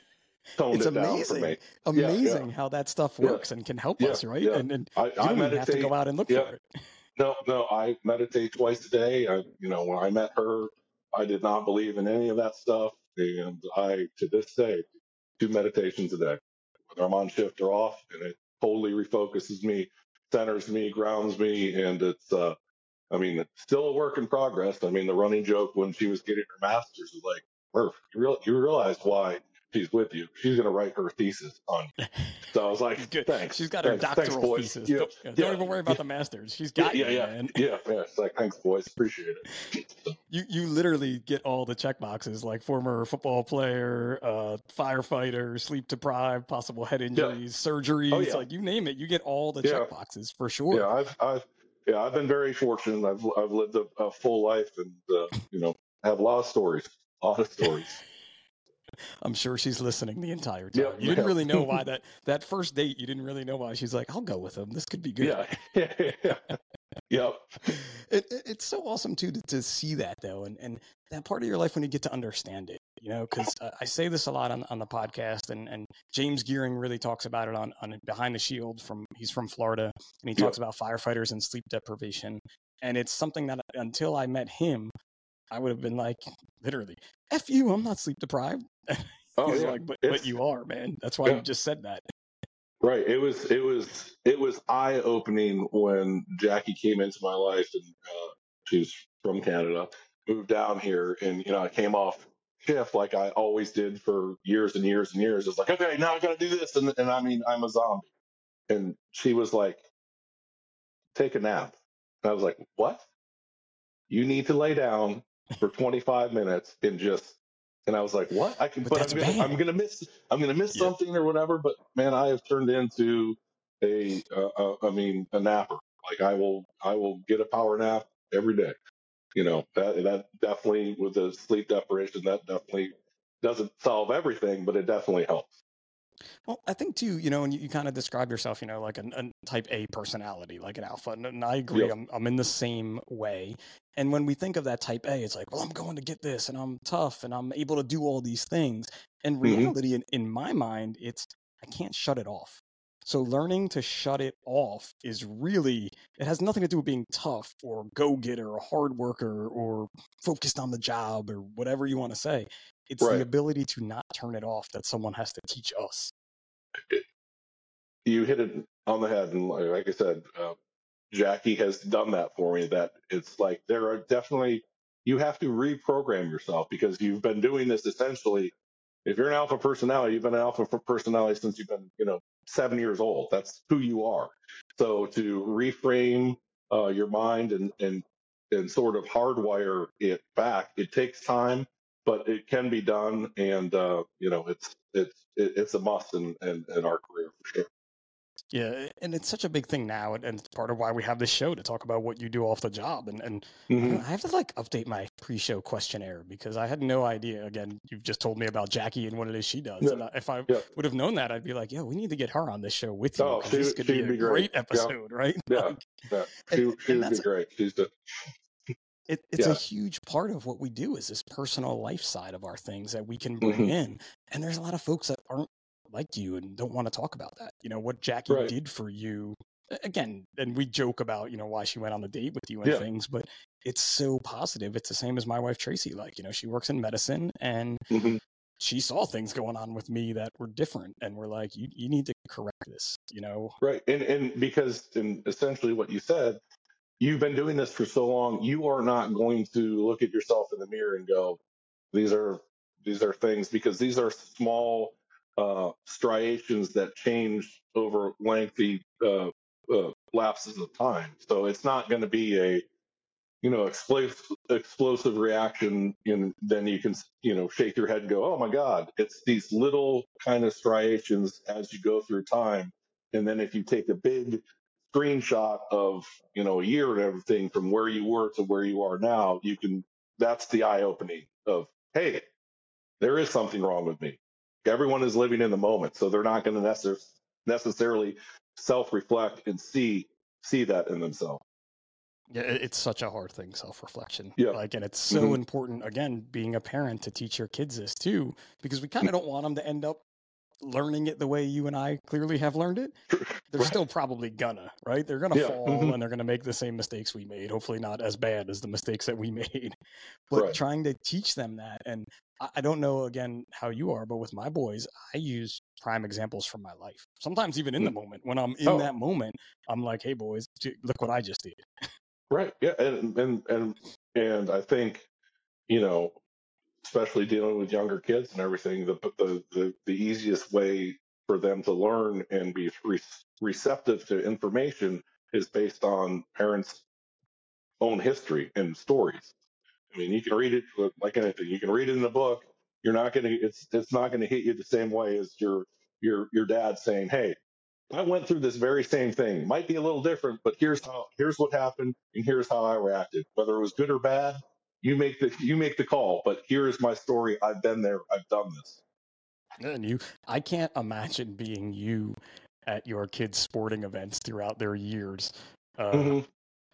toned it's it amazing. down for me. Amazing yeah, yeah. how that stuff works yeah. and can help us, right? And, and I, you I don't meditate, have to go out and look for it. No, no, I meditate twice a day. I, you know, when I met her, I did not believe in any of that stuff, and I, to this day, two meditations a day, whether I'm on shift or off, and it totally refocuses me, centers me, grounds me, and it's uh, I mean, it's still a work in progress. I mean, the running joke when she was getting her master's was like, Murph, you, real, you realize why she's with you. She's going to write her thesis on you. So I was like, Good. thanks. She's got thanks, her doctoral thanks, thesis. Yeah, don't, don't yeah, even worry about the masters. She's got yeah, you, yeah, man. yeah, yeah. It's like, thanks, boys. Appreciate it. [LAUGHS] You you literally get all the check boxes like former football player, uh, firefighter, sleep deprived, possible head injuries, surgeries, Oh, like you name it, you get all the check boxes for sure. Yeah, I've, I've, yeah, I've been very fortunate. I've, I've lived a, a full life, and uh, you know, have a lot of stories, a lot of stories. [LAUGHS] I'm sure she's listening the entire time. Yeah, you didn't really know why [LAUGHS] that that first date. You didn't really know why she's like, "I'll go with him. This could be good." yeah, yeah, [LAUGHS] yeah. Yep. it, it- it's so awesome too to, to see that though, and and that part of your life when you get to understand it. You know, because uh, I say this a lot on on the podcast, and and James Geering really talks about it on on Behind the Shield. From he's from Florida, and he talks about firefighters and sleep deprivation, and it's something that until I met him, I would have been like, literally, "F you, I'm not sleep deprived." [LAUGHS] Oh yeah. like, but, but you are, man. That's why Yeah. you just said that. Right. It was it was it was eye opening when Jackie came into my life and uh, she's from Canada, moved down here, and you know I came off shift like I always did for years and years and years. It's like okay, now I got to do this, and and I mean I'm a zombie, and she was like, take a nap, and I was like, what? You need to lay down for 25 minutes and just. And I was like, "What? I can, But but, I'm gonna. I'm gonna miss, I'm gonna miss Yeah. something or whatever." But man, I have turned into a, uh, uh, I mean, a napper. Like I will, I will get a power nap every day. You know that that definitely with the sleep deprivation, that definitely doesn't solve everything, but it definitely helps. Well, I think too, you know, and you, you kind of describe yourself, you know, like an, a type A personality, like an alpha. And, and I agree, Yep. I'm, I'm in the same way. And when we think of that type A, it's like, well, I'm going to get this and I'm tough and I'm able to do all these things. In Mhm. reality, in, in my mind, it's, I can't shut it off. So learning to shut it off is really, it has nothing to do with being tough or go getter or hard worker or focused on the job or whatever you want to say. It's Right. the ability to not turn it off that someone has to teach us. You hit it on the head, and like I said, uh, Jackie has done that for me. That it's like there are definitely you have to reprogram yourself because you've been doing this essentially. If you're an alpha personality, you've been an alpha personality since you've been, you know, seven years old. That's who you are. So to reframe uh, your mind and and and sort of hardwire it back, it takes time, but it can be done. And uh, you know, it's it's it's a must in, in in our career for sure. Yeah, and it's such a big thing now, and and it's part of why we have this show to talk about what you do off the job. And and I Mhm. I have to like update my pre-show questionnaire because I had no idea. Again, you've just told me about Jackie and what it is she does, Yeah, and I- if I yeah. would have known that, I'd be like, "Yeah, we need to get her on this show with you Oh, she this could be a be great. great Yeah. episode, right?" [LAUGHS] Yeah. Like, Yeah, she, and she would be great. She's the it, it's a huge part of what we do is this personal life side of our things that we can bring Mhm. in and there's a lot of folks that aren't like you and don't want to talk about that you know what jackie Right. did for you again and we joke about you know why she went on the date with you and Yeah. things but it's so positive it's the same as my wife tracy like you know she works in medicine and Mhm. she saw things going on with me that were different and we're like you, you need to correct this you know right, and and because and essentially what you said, you've been doing this for so long, you are not going to look at yourself in the mirror and go, these are these are things because these are small uh, striations that change over lengthy uh, uh, lapses of time. So it's not going to be a you know explosive explosive reaction, and then you can you know shake your head and go, oh my god! It's these little kind of striations as you go through time, and then if you take a big screenshot of you know a year and everything from where you were to where you are now, you can that's the eye opening of hey, there is something wrong with me. Everyone is living in the moment, so they're not going to necess- necessarily self-reflect and see see that in themselves. Yeah, it's such a hard thing, self-reflection. Yeah. Like, and it's so Mhm. important. Again, being a parent to teach your kids this too, because we kind of don't want them to end up learning it the way you and I clearly have learned it, [LAUGHS] they're Right. still probably gonna, right? They're gonna Yeah, fall mhm. and they're gonna make the same mistakes we made. Hopefully, not as bad as the mistakes that we [LAUGHS] made. But Right. trying to teach them that, and I, I don't know again how you are, but with my boys, I use prime examples from my life. Sometimes even in the moment, when I'm in Oh. that moment, I'm like, "Hey, boys, look what I just did." Right. Yeah. And and and and I think, you know, especially dealing with younger kids and everything, the the the, the easiest way for them to learn and be re- receptive to information is based on parents' own history and stories. I mean, you can read it like anything. You can read it in a book. You're not going to. It's it's not going to hit you the same way as your your your dad saying, "Hey, I went through this very same thing. Might be a little different, but here's how here's what happened, and here's how I reacted. Whether it was good or bad, you make the you make the call. But here is my story. I've been there. I've done this. And you, I can't imagine being you at your kids' sporting events throughout their years. Uh, Mhm.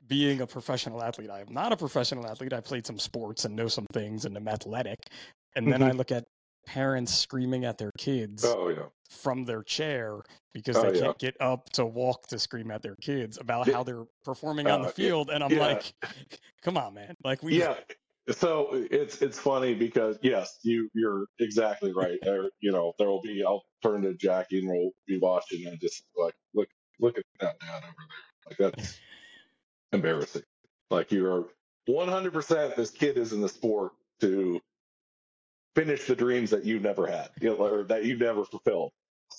being a professional athlete, I am not a professional athlete. I played some sports and know some things and am athletic. And then I Mhm. look at parents screaming at their kids Oh yeah, from their chair because Oh, they can't get up to walk to scream at their kids about Yeah. how they're performing on Uh, the yeah, field. And I'm yeah. like, [LAUGHS] come on, man. Like, we, yeah. So it's it's funny because yes, you you're exactly right. There, you know, there will be. I'll turn to Jackie and we'll be watching and just like look look at that dad over there. Like that's [LAUGHS] embarrassing. Like you are 100% this kid is in the sport to finish the dreams that you never had, you know, or that you never fulfilled.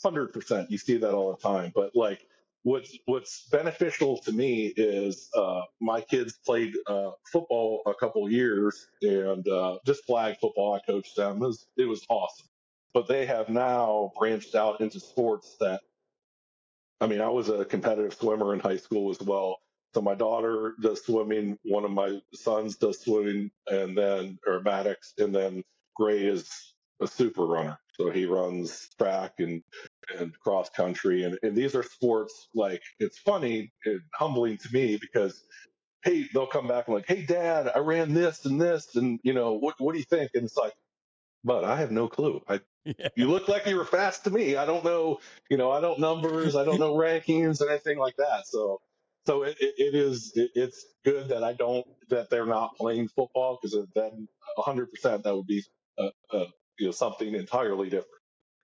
100%. You see that all the time. But like what's what's beneficial to me is uh, my kids played uh, football a couple years and uh, just flag football. I coached them. It was, it was awesome. But they have now branched out into sports that I mean, I was a competitive swimmer in high school as well. So my daughter does swimming. One of my sons does swimming, and then Maddox, and then Gray is a super runner. So he runs track and and cross country, and and these are sports like it's funny and humbling to me because hey, they'll come back and like, hey, Dad, I ran this and this, and you know what what do you think? And it's like, but I have no clue. I [LAUGHS] yeah. you look like you were fast to me. I don't know, you know, I don't numbers, I don't know [LAUGHS] rankings and anything like that. So, so it, it, it is, it, it's good that I don't, that they're not playing football because then 100% that would be, uh, uh, you know, something entirely different.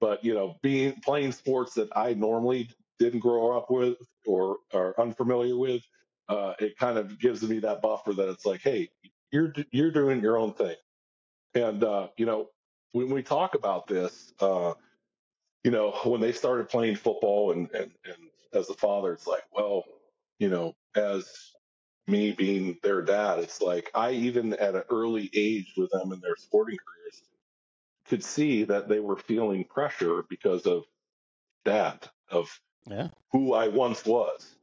But, you know, being, playing sports that I normally didn't grow up with or are unfamiliar with, uh, it kind of gives me that buffer that it's like, hey, you're, you're doing your own thing. And, uh, you know, when we talk about this, uh, you know, when they started playing football and, and, and as a father, it's like, well, you know, as me being their dad, it's like I even at an early age with them in their sporting careers could see that they were feeling pressure because of that, of Yeah. who I once was.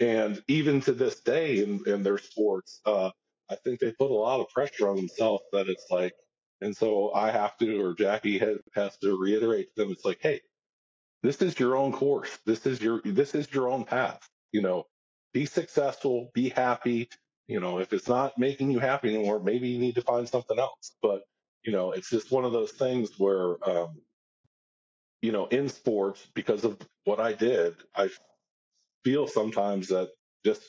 And even to this day in, in their sports, uh, I think they put a lot of pressure on themselves that it's like, and so I have to, or Jackie has, has to reiterate to them, it's like, hey, this is your own course. This is your, this is your own path. You know, be successful, be happy. You know, if it's not making you happy anymore, maybe you need to find something else. But, you know, it's just one of those things where, um, you know, in sports, because of what I did, I feel sometimes that just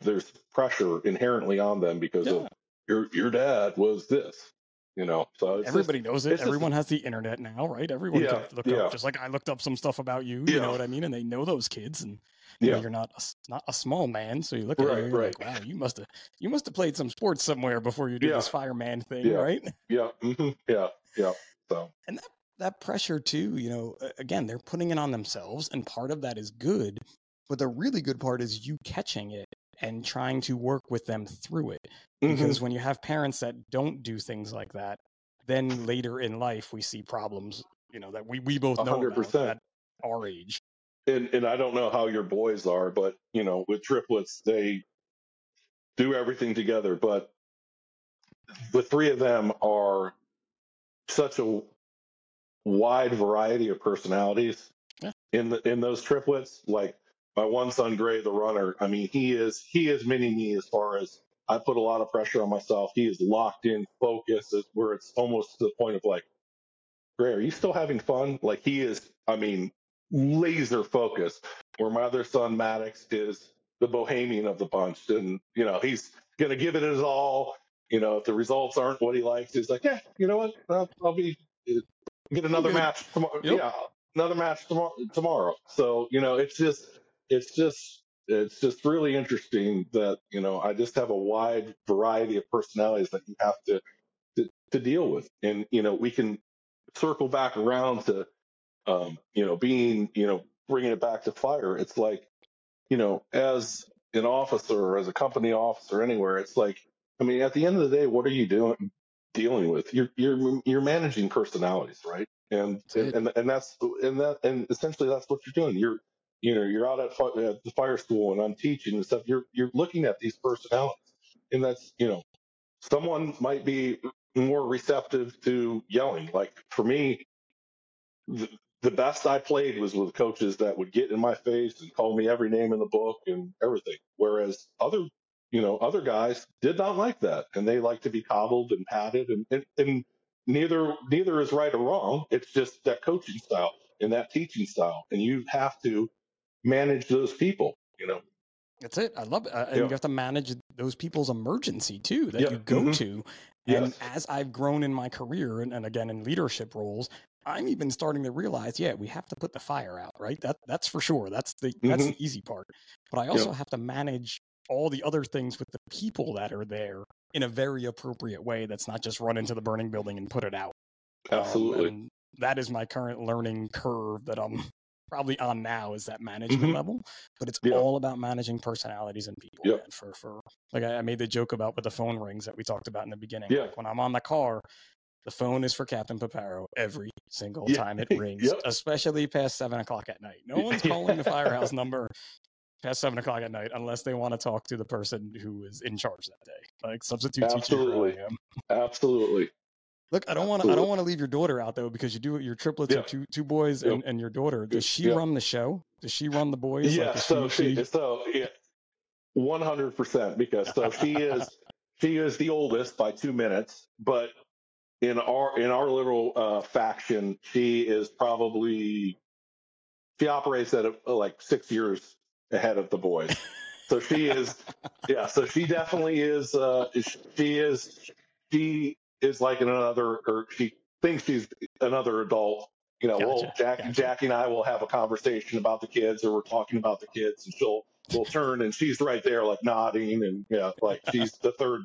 there's pressure inherently on them because Yeah. of your your dad was this, you know. So it's Everybody knows it. it's just- Everyone has the internet now, right? Everyone Yeah, can look yeah. up, just like I looked up some stuff about you. You Yeah. know what I mean? And they know those kids, and just, yeah, you're not a, not a small man, so you look at Right, you, right. like, wow, you must have you must have played some sports somewhere before you did Yeah. this fireman thing, Yeah. right? yeah, hmm yeah, yeah. So and that that pressure too, you know, again, they're putting it on themselves, and part of that is good, but the really good part is you catching it and trying to work with them through it. mhm. Because when you have parents that don't do things like that, then later in life we see problems, you know, that we, we both know hundred about at our age. And and I don't know how your boys are, but you know, with triplets, they do everything together. But the three of them are such a wide variety of personalities Yeah. in the in those triplets. Like my one son, Gray, the runner. I mean, he is he is mini me as far as I put a lot of pressure on myself. He is locked in, focused, where it's almost to the point of like Gray, are you still having fun? Like he is, I mean, laser focused. Where my other son Maddox is the bohemian of the bunch, and you know he's gonna give it his all. You know, if the results aren't what he likes, he's like, yeah, you know what, I'll, I'll be uh, get another match tomorrow. Yep. Yeah, another match tomorrow. Tomorrow. So you know, it's just, it's just, it's just really interesting that you know I just have a wide variety of personalities that you have to to, to deal with, and you know we can circle back around to um, you know being you know bringing it back to fire. It's like you know as an officer or as a company officer anywhere, it's like I mean at the end of the day, what are you doing? dealing with? You're you're you're managing personalities right? And and, and and that's and that and essentially that's what you're doing. You're you know you're out at, fi- at the fire school and i'm teaching and stuff. You're you're looking at these personalities. And that's you know someone might be more receptive to yelling. Like for me the, the best i played was with coaches that would get in my face and call me every name in the book and everything whereas other you know, other guys did not like that, and they like to be coddled and patted, and, and, and neither neither is right or wrong. It's just that coaching style and that teaching style, and you have to manage those people. You know, That's it. I love it. Uh, and Yeah. you have to manage those people's emergency too that Yeah, you go mhm. to. And Yes. as I've grown in my career and, and again in leadership roles, I'm even starting to realize, yeah, we have to put the fire out, right? That that's for sure. That's the that's the easy part. But I also have to manage all the other things with the people that are there in a very appropriate way that's not just run into the burning building and put it out. Um, absolutely. and that is my current learning curve that I'm [LAUGHS] probably on now is that management Mhm. level. But it's Yeah. all about managing personalities and people. Yep. Man, for for like I, I made the joke about with the phone rings that we talked about in the beginning. Yeah. Like when I'm on the car, the phone is for Captain Paparo every single Yeah. time it [LAUGHS] rings, Yep. especially past seven o'clock at night. No [LAUGHS] one's calling the firehouse number past seven o'clock at night unless they want to talk to the person who is in charge that day. Like substitute teacher. Absolutely. I. Absolutely. Look, I don't want to. I don't want to leave your daughter out though because you do your triplets Yeah. are two two boys Yep. and, and your daughter. Does she Yeah. run the show? Does she run the boys? Yeah. Like, so she, she, so yeah, one hundred percent because so she is [LAUGHS] she is the oldest by two minutes, but in our in our little uh, faction, she is probably she operates at a, like six years ahead of the boys. So she is, [LAUGHS] yeah. So she definitely is. Uh, she is. She is like another, or she thinks she's another adult. You know, well, Jack, gotcha. Jackie and I will have a conversation about the kids, or we're talking about the kids, and she'll will turn and she's right there, like nodding, and yeah, like she's the third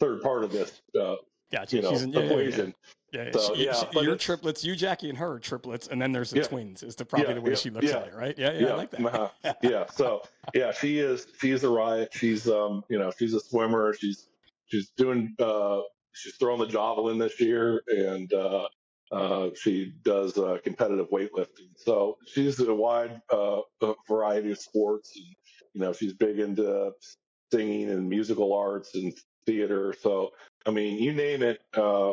third part of this, uh, gotcha. you know, She's in, yeah, yeah, yeah, equation. Yeah, yeah. So, she, yeah, she- your triplets, you Jackie and her triplets, and then there's the twins. Is the probably the way she looks at it, right? Yeah, yeah, I like that. uh-huh. [LAUGHS] yeah. So yeah, she is she's a riot. She's um you know she's a swimmer. She's she's doing uh she's throwing the javelin this year and uh uh she does uh, competitive weightlifting. So she's a wide uh uh, variety of sports and you know she's big into singing and musical arts and theater. So I mean you name it. uh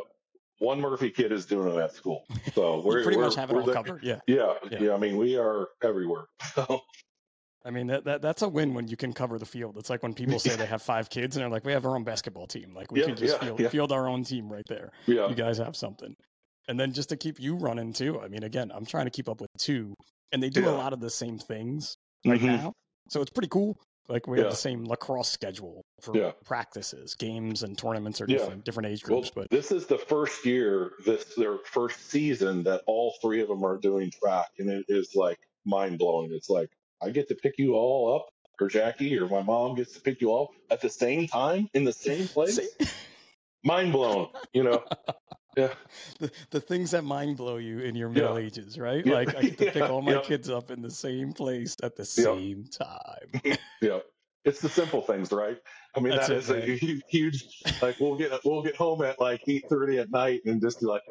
one Murphy kid is doing it at school. So [LAUGHS] we're pretty we're, much have it all there. covered. Yeah. Yeah, Yeah. yeah, I mean, we are everywhere. [LAUGHS] So, I mean that, that that's a win when you can cover the field. It's like when people say they have five kids and they're like, we have our own basketball team. Like we Yeah, can just yeah, field, field our own team right there. yeah, You guys have something. And then just to keep you running too. I mean, again, I'm trying to keep up with two, and they do a lot of the same things right Mhm. now. So it's pretty cool. Like we Yeah. have the same lacrosse schedule for Yeah. practices, games, and tournaments are Yeah. different, different age Well, groups. but this is the first year, this their first season that all three of them are doing track, and it is like mind blowing. It's like I get to pick you all up, or Jackie, or my mom gets to pick you all at the same time in the same [LAUGHS] place. Mind blown, you know. [LAUGHS] Yeah, the, the things that mind blow you in your Yeah. middle ages, right? Yeah. Like I get to pick Yeah, [LAUGHS] all my yeah. kids up in the same place at the Yeah. same time. [LAUGHS] yeah. It's the simple things, right? I mean, That's that is a man. huge, huge. Like we'll get we'll get home at like eight thirty at night and just be like,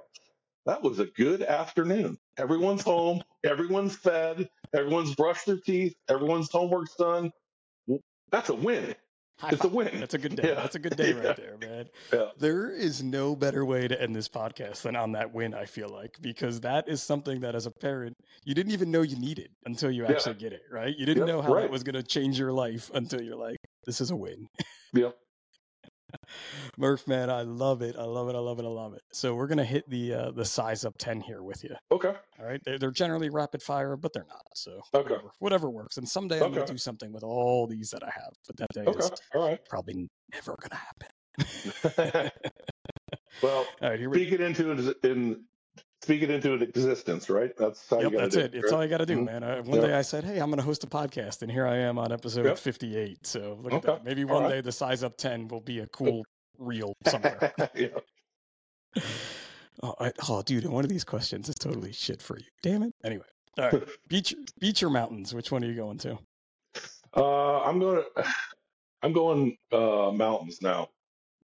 that was a good afternoon. Everyone's home. Everyone's fed. Everyone's brushed their teeth. Everyone's homework's done. That's a win. High It's a win. That's a good day. Yeah. That's a good day Yeah. right there, [LAUGHS] man. Yeah. There is no better way to end this podcast than on that win, I feel like, because that is something that as a parent, you didn't even know you needed until you Yeah. actually get it, right? You didn't Yep, know how right. was going to change your life until you're like, this is a win. Yep. Murph, man, I love it. I love it. I love it. I love it. So we're gonna hit the uh, the size up ten here with you. Okay. All right. They're, they're generally rapid fire, but they're not. So Okay. whatever, whatever works. And someday I'm gonna do something with all these that I have, but that day Okay. is All right. probably never gonna happen. [LAUGHS] [LAUGHS] well, all right, here we speak into it in speak it into an existence, right? That's how Yep, you got that's to it. do It's all you got to do, Mhm. man. Uh, one Yep. day I said, "Hey, I'm going to host a podcast," and here I am on episode Yep. 58. So look at that. Maybe one right. day the size up 10 will be a [LAUGHS] cool reel somewhere. [LAUGHS] yeah. oh, I, oh, dude, one of these questions is totally shit for you. Damn it. Anyway, all right. [LAUGHS] beach, beach or mountains? Which one are you going to? Uh, I'm going. [SIGHS] To, I'm going uh, mountains now.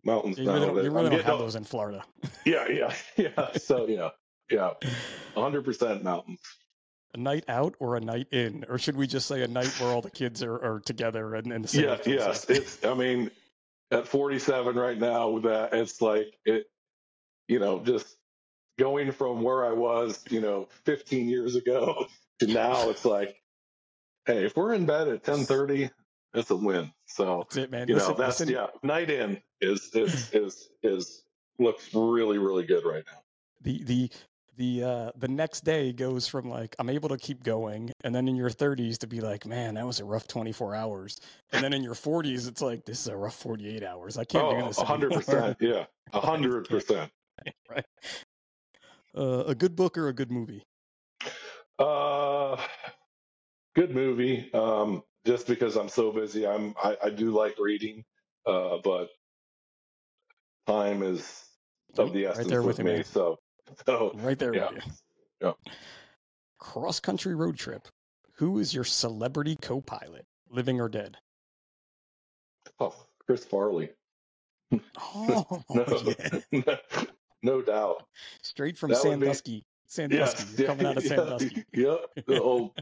Mountains You now. don't, you really don't have those in Florida. Yeah, yeah, yeah. So yeah, yeah. 100 percent mountains. A night out or a night in, or should we just say a night where all the kids are, are together and in the same? Yeah, yes. It's. I mean, at 47 right now, with that, it's like it. You know, just going from where I was, you know, 15 years ago [LAUGHS] to now, it's like, hey, if we're in bed at 10:30, it's a win. So That's it, man. you Listen, know, that's listen, yeah. Night in is is is is looks really really good right now. the the the uh the next day goes from like i'm able to keep going and then in your 30s to be like man that was a rough 24 hours and then in your 40s it's like this is a rough 48 hours i can't do Oh, this a hundred anymore." percent. [LAUGHS] Yeah, a hundred percent. [LAUGHS] right uh, a good book or a good movie Uh, good movie. Um, just because I'm so busy, I'm I, I do like reading, uh, but time is of the Right essence there with with you, me. So, [LAUGHS] so right there yeah. Yeah. cross country road trip who is your celebrity co-pilot living or dead oh, Chris Farley. [LAUGHS] oh No, [LAUGHS] yeah. no doubt. straight from That would be- sandusky sandusky You're coming out of yeah, sandusky Yeah, the old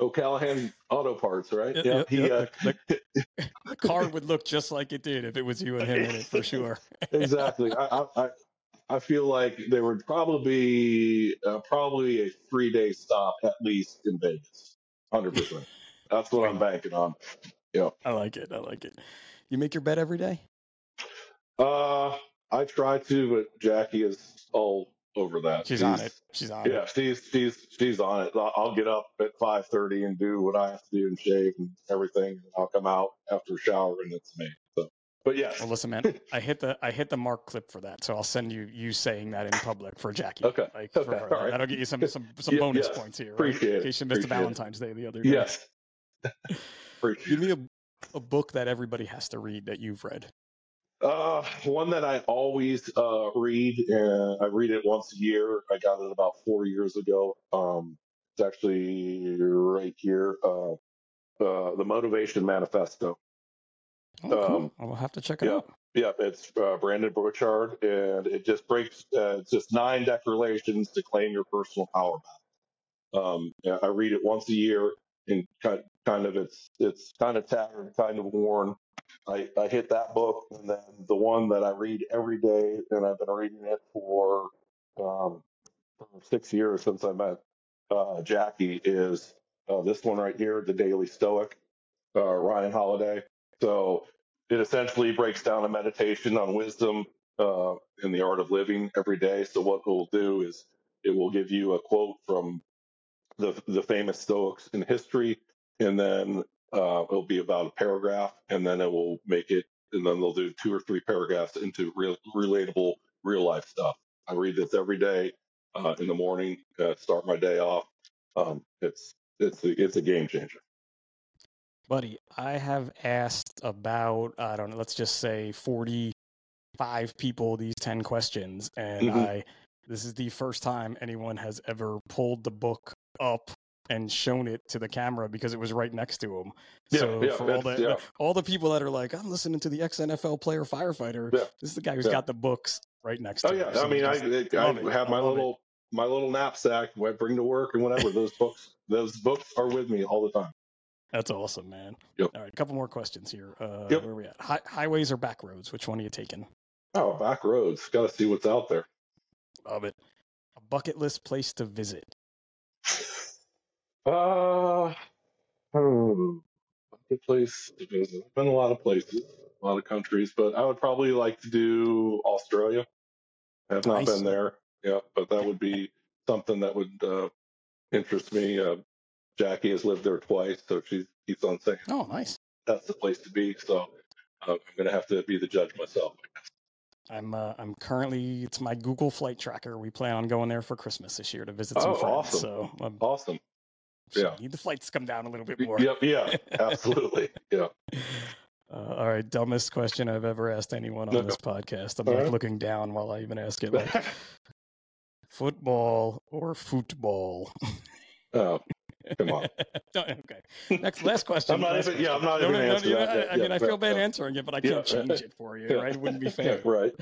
O'Callahan Auto Parts, right? Yep, Yeah, yep, he, yep, uh, the car would look just like it did if it was you and him in it for sure. exactly. I, I, I- feel like there would probably uh, probably a three day stop at least in Vegas. Hundred percent. That's what I'm banking on. Yeah, I like it. I like it. You make your bed every day? Uh, I try to, but Jackie is all over that. She's on it. She's on Yeah, it. she's she's she's on it. I'll I'll get up at five thirty and do what I have to do and shave and everything. And I'll come out after a shower and it's me. But yes, Well, listen, man. I hit the I hit the mark clip for that, so I'll send you you saying that in public for Jackie. Okay, Like for her. right. That'll get you some [LAUGHS] some some Yeah, bonus yes. points here. right? Appreciate In case you missed the appreciate it. Valentine's Day the other day. yes. [LAUGHS] Give me a a book that everybody has to read that you've read. Uh, one that I always uh, read, and I read it once a year. I got it about four years ago. Um, it's actually right here. Uh, uh, the Motivation Manifesto. Oh, cool. Um, I'll have to check it yeah. out. Yeah, it's uh, Brendon Burchard, and it just breaks. Uh, it's just nine declarations to claim your personal power back. Um, yeah, I read it once a year, and kind kind of it's it's kind of tattered, kind of worn. I, I hit that book, and then the one that I read every day, and I've been reading it for um, six years since I met uh, Jackie, is uh, this one right here, The Daily Stoic, uh, Ryan Holiday. So it essentially breaks down a meditation on wisdom uh, in the art of living every day. So what it will do is it will give you a quote from the the famous Stoics in history, and then uh, it'll be about a paragraph, and then it will make it, and then they'll do two or three paragraphs into real relatable real life stuff. I read this every day uh, in the morning, uh, start my day off. Um, it's it's a, it's a game changer. Buddy, I have asked about, I don't know, let's just say 45 people these 10 questions. And Mhm. I, this is the first time anyone has ever pulled the book up and shown it to the camera because it was right next to him. Yeah, so yeah, for all the, yeah. all the people that are like, I'm listening to the ex NFL player firefighter, Yeah, this is the guy who's yeah. got the books right next Oh to yeah, him. So I mean, I, just I have my love it. little my little knapsack. I bring to work and whatever. Those books, those books are with me all the time. That's awesome, man. Yep. All right, a couple more questions here. Uh, Yep. Where are we at? Hi- highways or back roads? Which one are you taking? Oh, back roads. Got to see what's out there. Love it. A bucket list place to visit. Uh, hmm, good place to visit. I've been a lot of places. a lot of countries, but I would probably like to do Australia. I have not Nice. been there, yeah, but that would be something that would uh, interest me. Uh, Jackie has lived there twice, so she keeps on saying Oh, nice. that's the place to be. So uh, I'm going to have to be the judge myself. I'm uh, I'm currently it's my Google flight tracker. We plan on going there for Christmas this year to visit some Oh, friends. awesome. So um, Awesome. so Yeah. need the flights to come down a little bit more. Yep. Yeah. [LAUGHS] Absolutely. Yeah. Uh, all right, dumbest question I've ever asked anyone on No. this podcast. I'm All like right. looking down while I even ask it. Like, [LAUGHS] football or football? [LAUGHS] oh, come on. [LAUGHS] Okay. [LAUGHS] Next, last question. I'm not even- yeah, I'm question. not even no, answering that yet. I, I mean, Yeah, I feel bad answering it, but I can't change it for you. Right? It wouldn't be [LAUGHS] fair. right.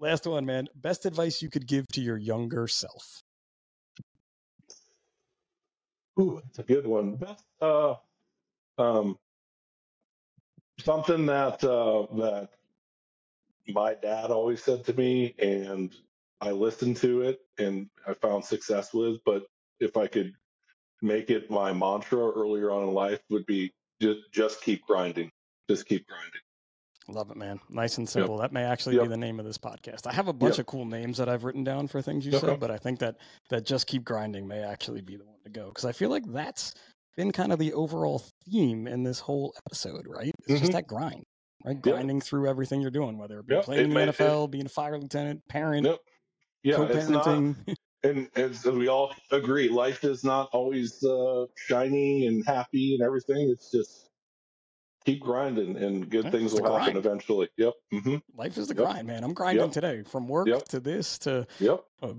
Last one, man. Best advice you could give to your younger self. Ooh, that's a good one. Best, uh, um, something that uh, that my dad always said to me, and I listened to it, and I found success with. But if I could make it my mantra earlier on in life, would be just just keep grinding, just keep grinding. Love it, man. Nice and simple. That may actually Yep. be the name of this podcast. I have a bunch Yep. of cool names that I've written down for things you Okay. said, but I think that that just keep grinding may actually be the one to go because I feel like that's been kind of the overall theme in this whole episode, right? It's just Mhm. that grind, right? Yep. Grinding through everything you're doing, whether it be Yep. playing in It the may- it- NFL, being a fire lieutenant, parent, Yep. Yeah, it's not. [LAUGHS] and as we all agree, life is not always uh, shiny and happy and everything. It's just keep grinding, and good things will happen grind. eventually. Yep. hmm Life is the Yep. grind, man. I'm grinding Yep. today from work Yep. to this to Yep. uh,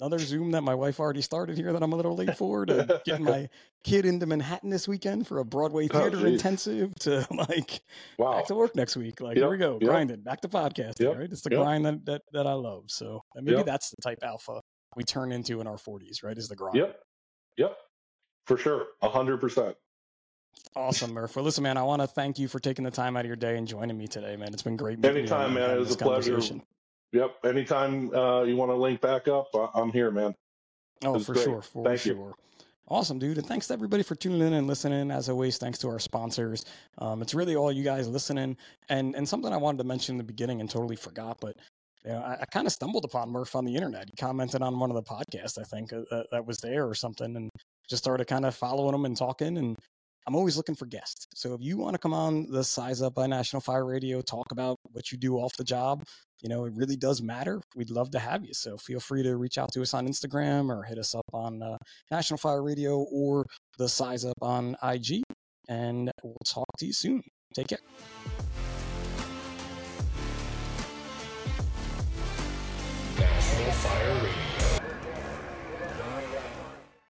another Zoom that my wife already started here that I'm a little late for to getting my [LAUGHS] kid into Manhattan this weekend for a Broadway Oh, theater geez. intensive to [LAUGHS] like Wow. back to work next week. Like here we go, yep. grinding, back to podcasting, Yep, right? It's the yep. grind that, that that I love. So and maybe Yep. that's the type alpha we turn into in our 40s, right? Is the grind. Yep. Yep. For sure. A hundred percent. Awesome, Murph. Well, listen, man, I want to thank you for taking the time out of your day and joining me today, man. It's been great. meeting you Anytime, and man. It was a pleasure. Yep. Anytime uh, you want to link back up, I'm here, man. Oh, for great. sure, for Thank you. sure. Awesome, dude. And thanks to everybody for tuning in and listening. As always, thanks to our sponsors. Um, it's really all you guys listening. And and something I wanted to mention in the beginning and totally forgot, but you know, I, I kind of stumbled upon Murph on the internet. He commented on one of the podcasts, I think, uh, that was there or something, and just started kind of following him and talking. And I'm always looking for guests. So if you want to come on the Size Up by National Fire Radio, talk about what you do off the job, you know, it really does matter. We'd love to have you. So feel free to reach out to us on Instagram or hit us up on uh, National Fire Radio or the Size Up on IG. And we'll talk to you soon. Take care. Fire Radio.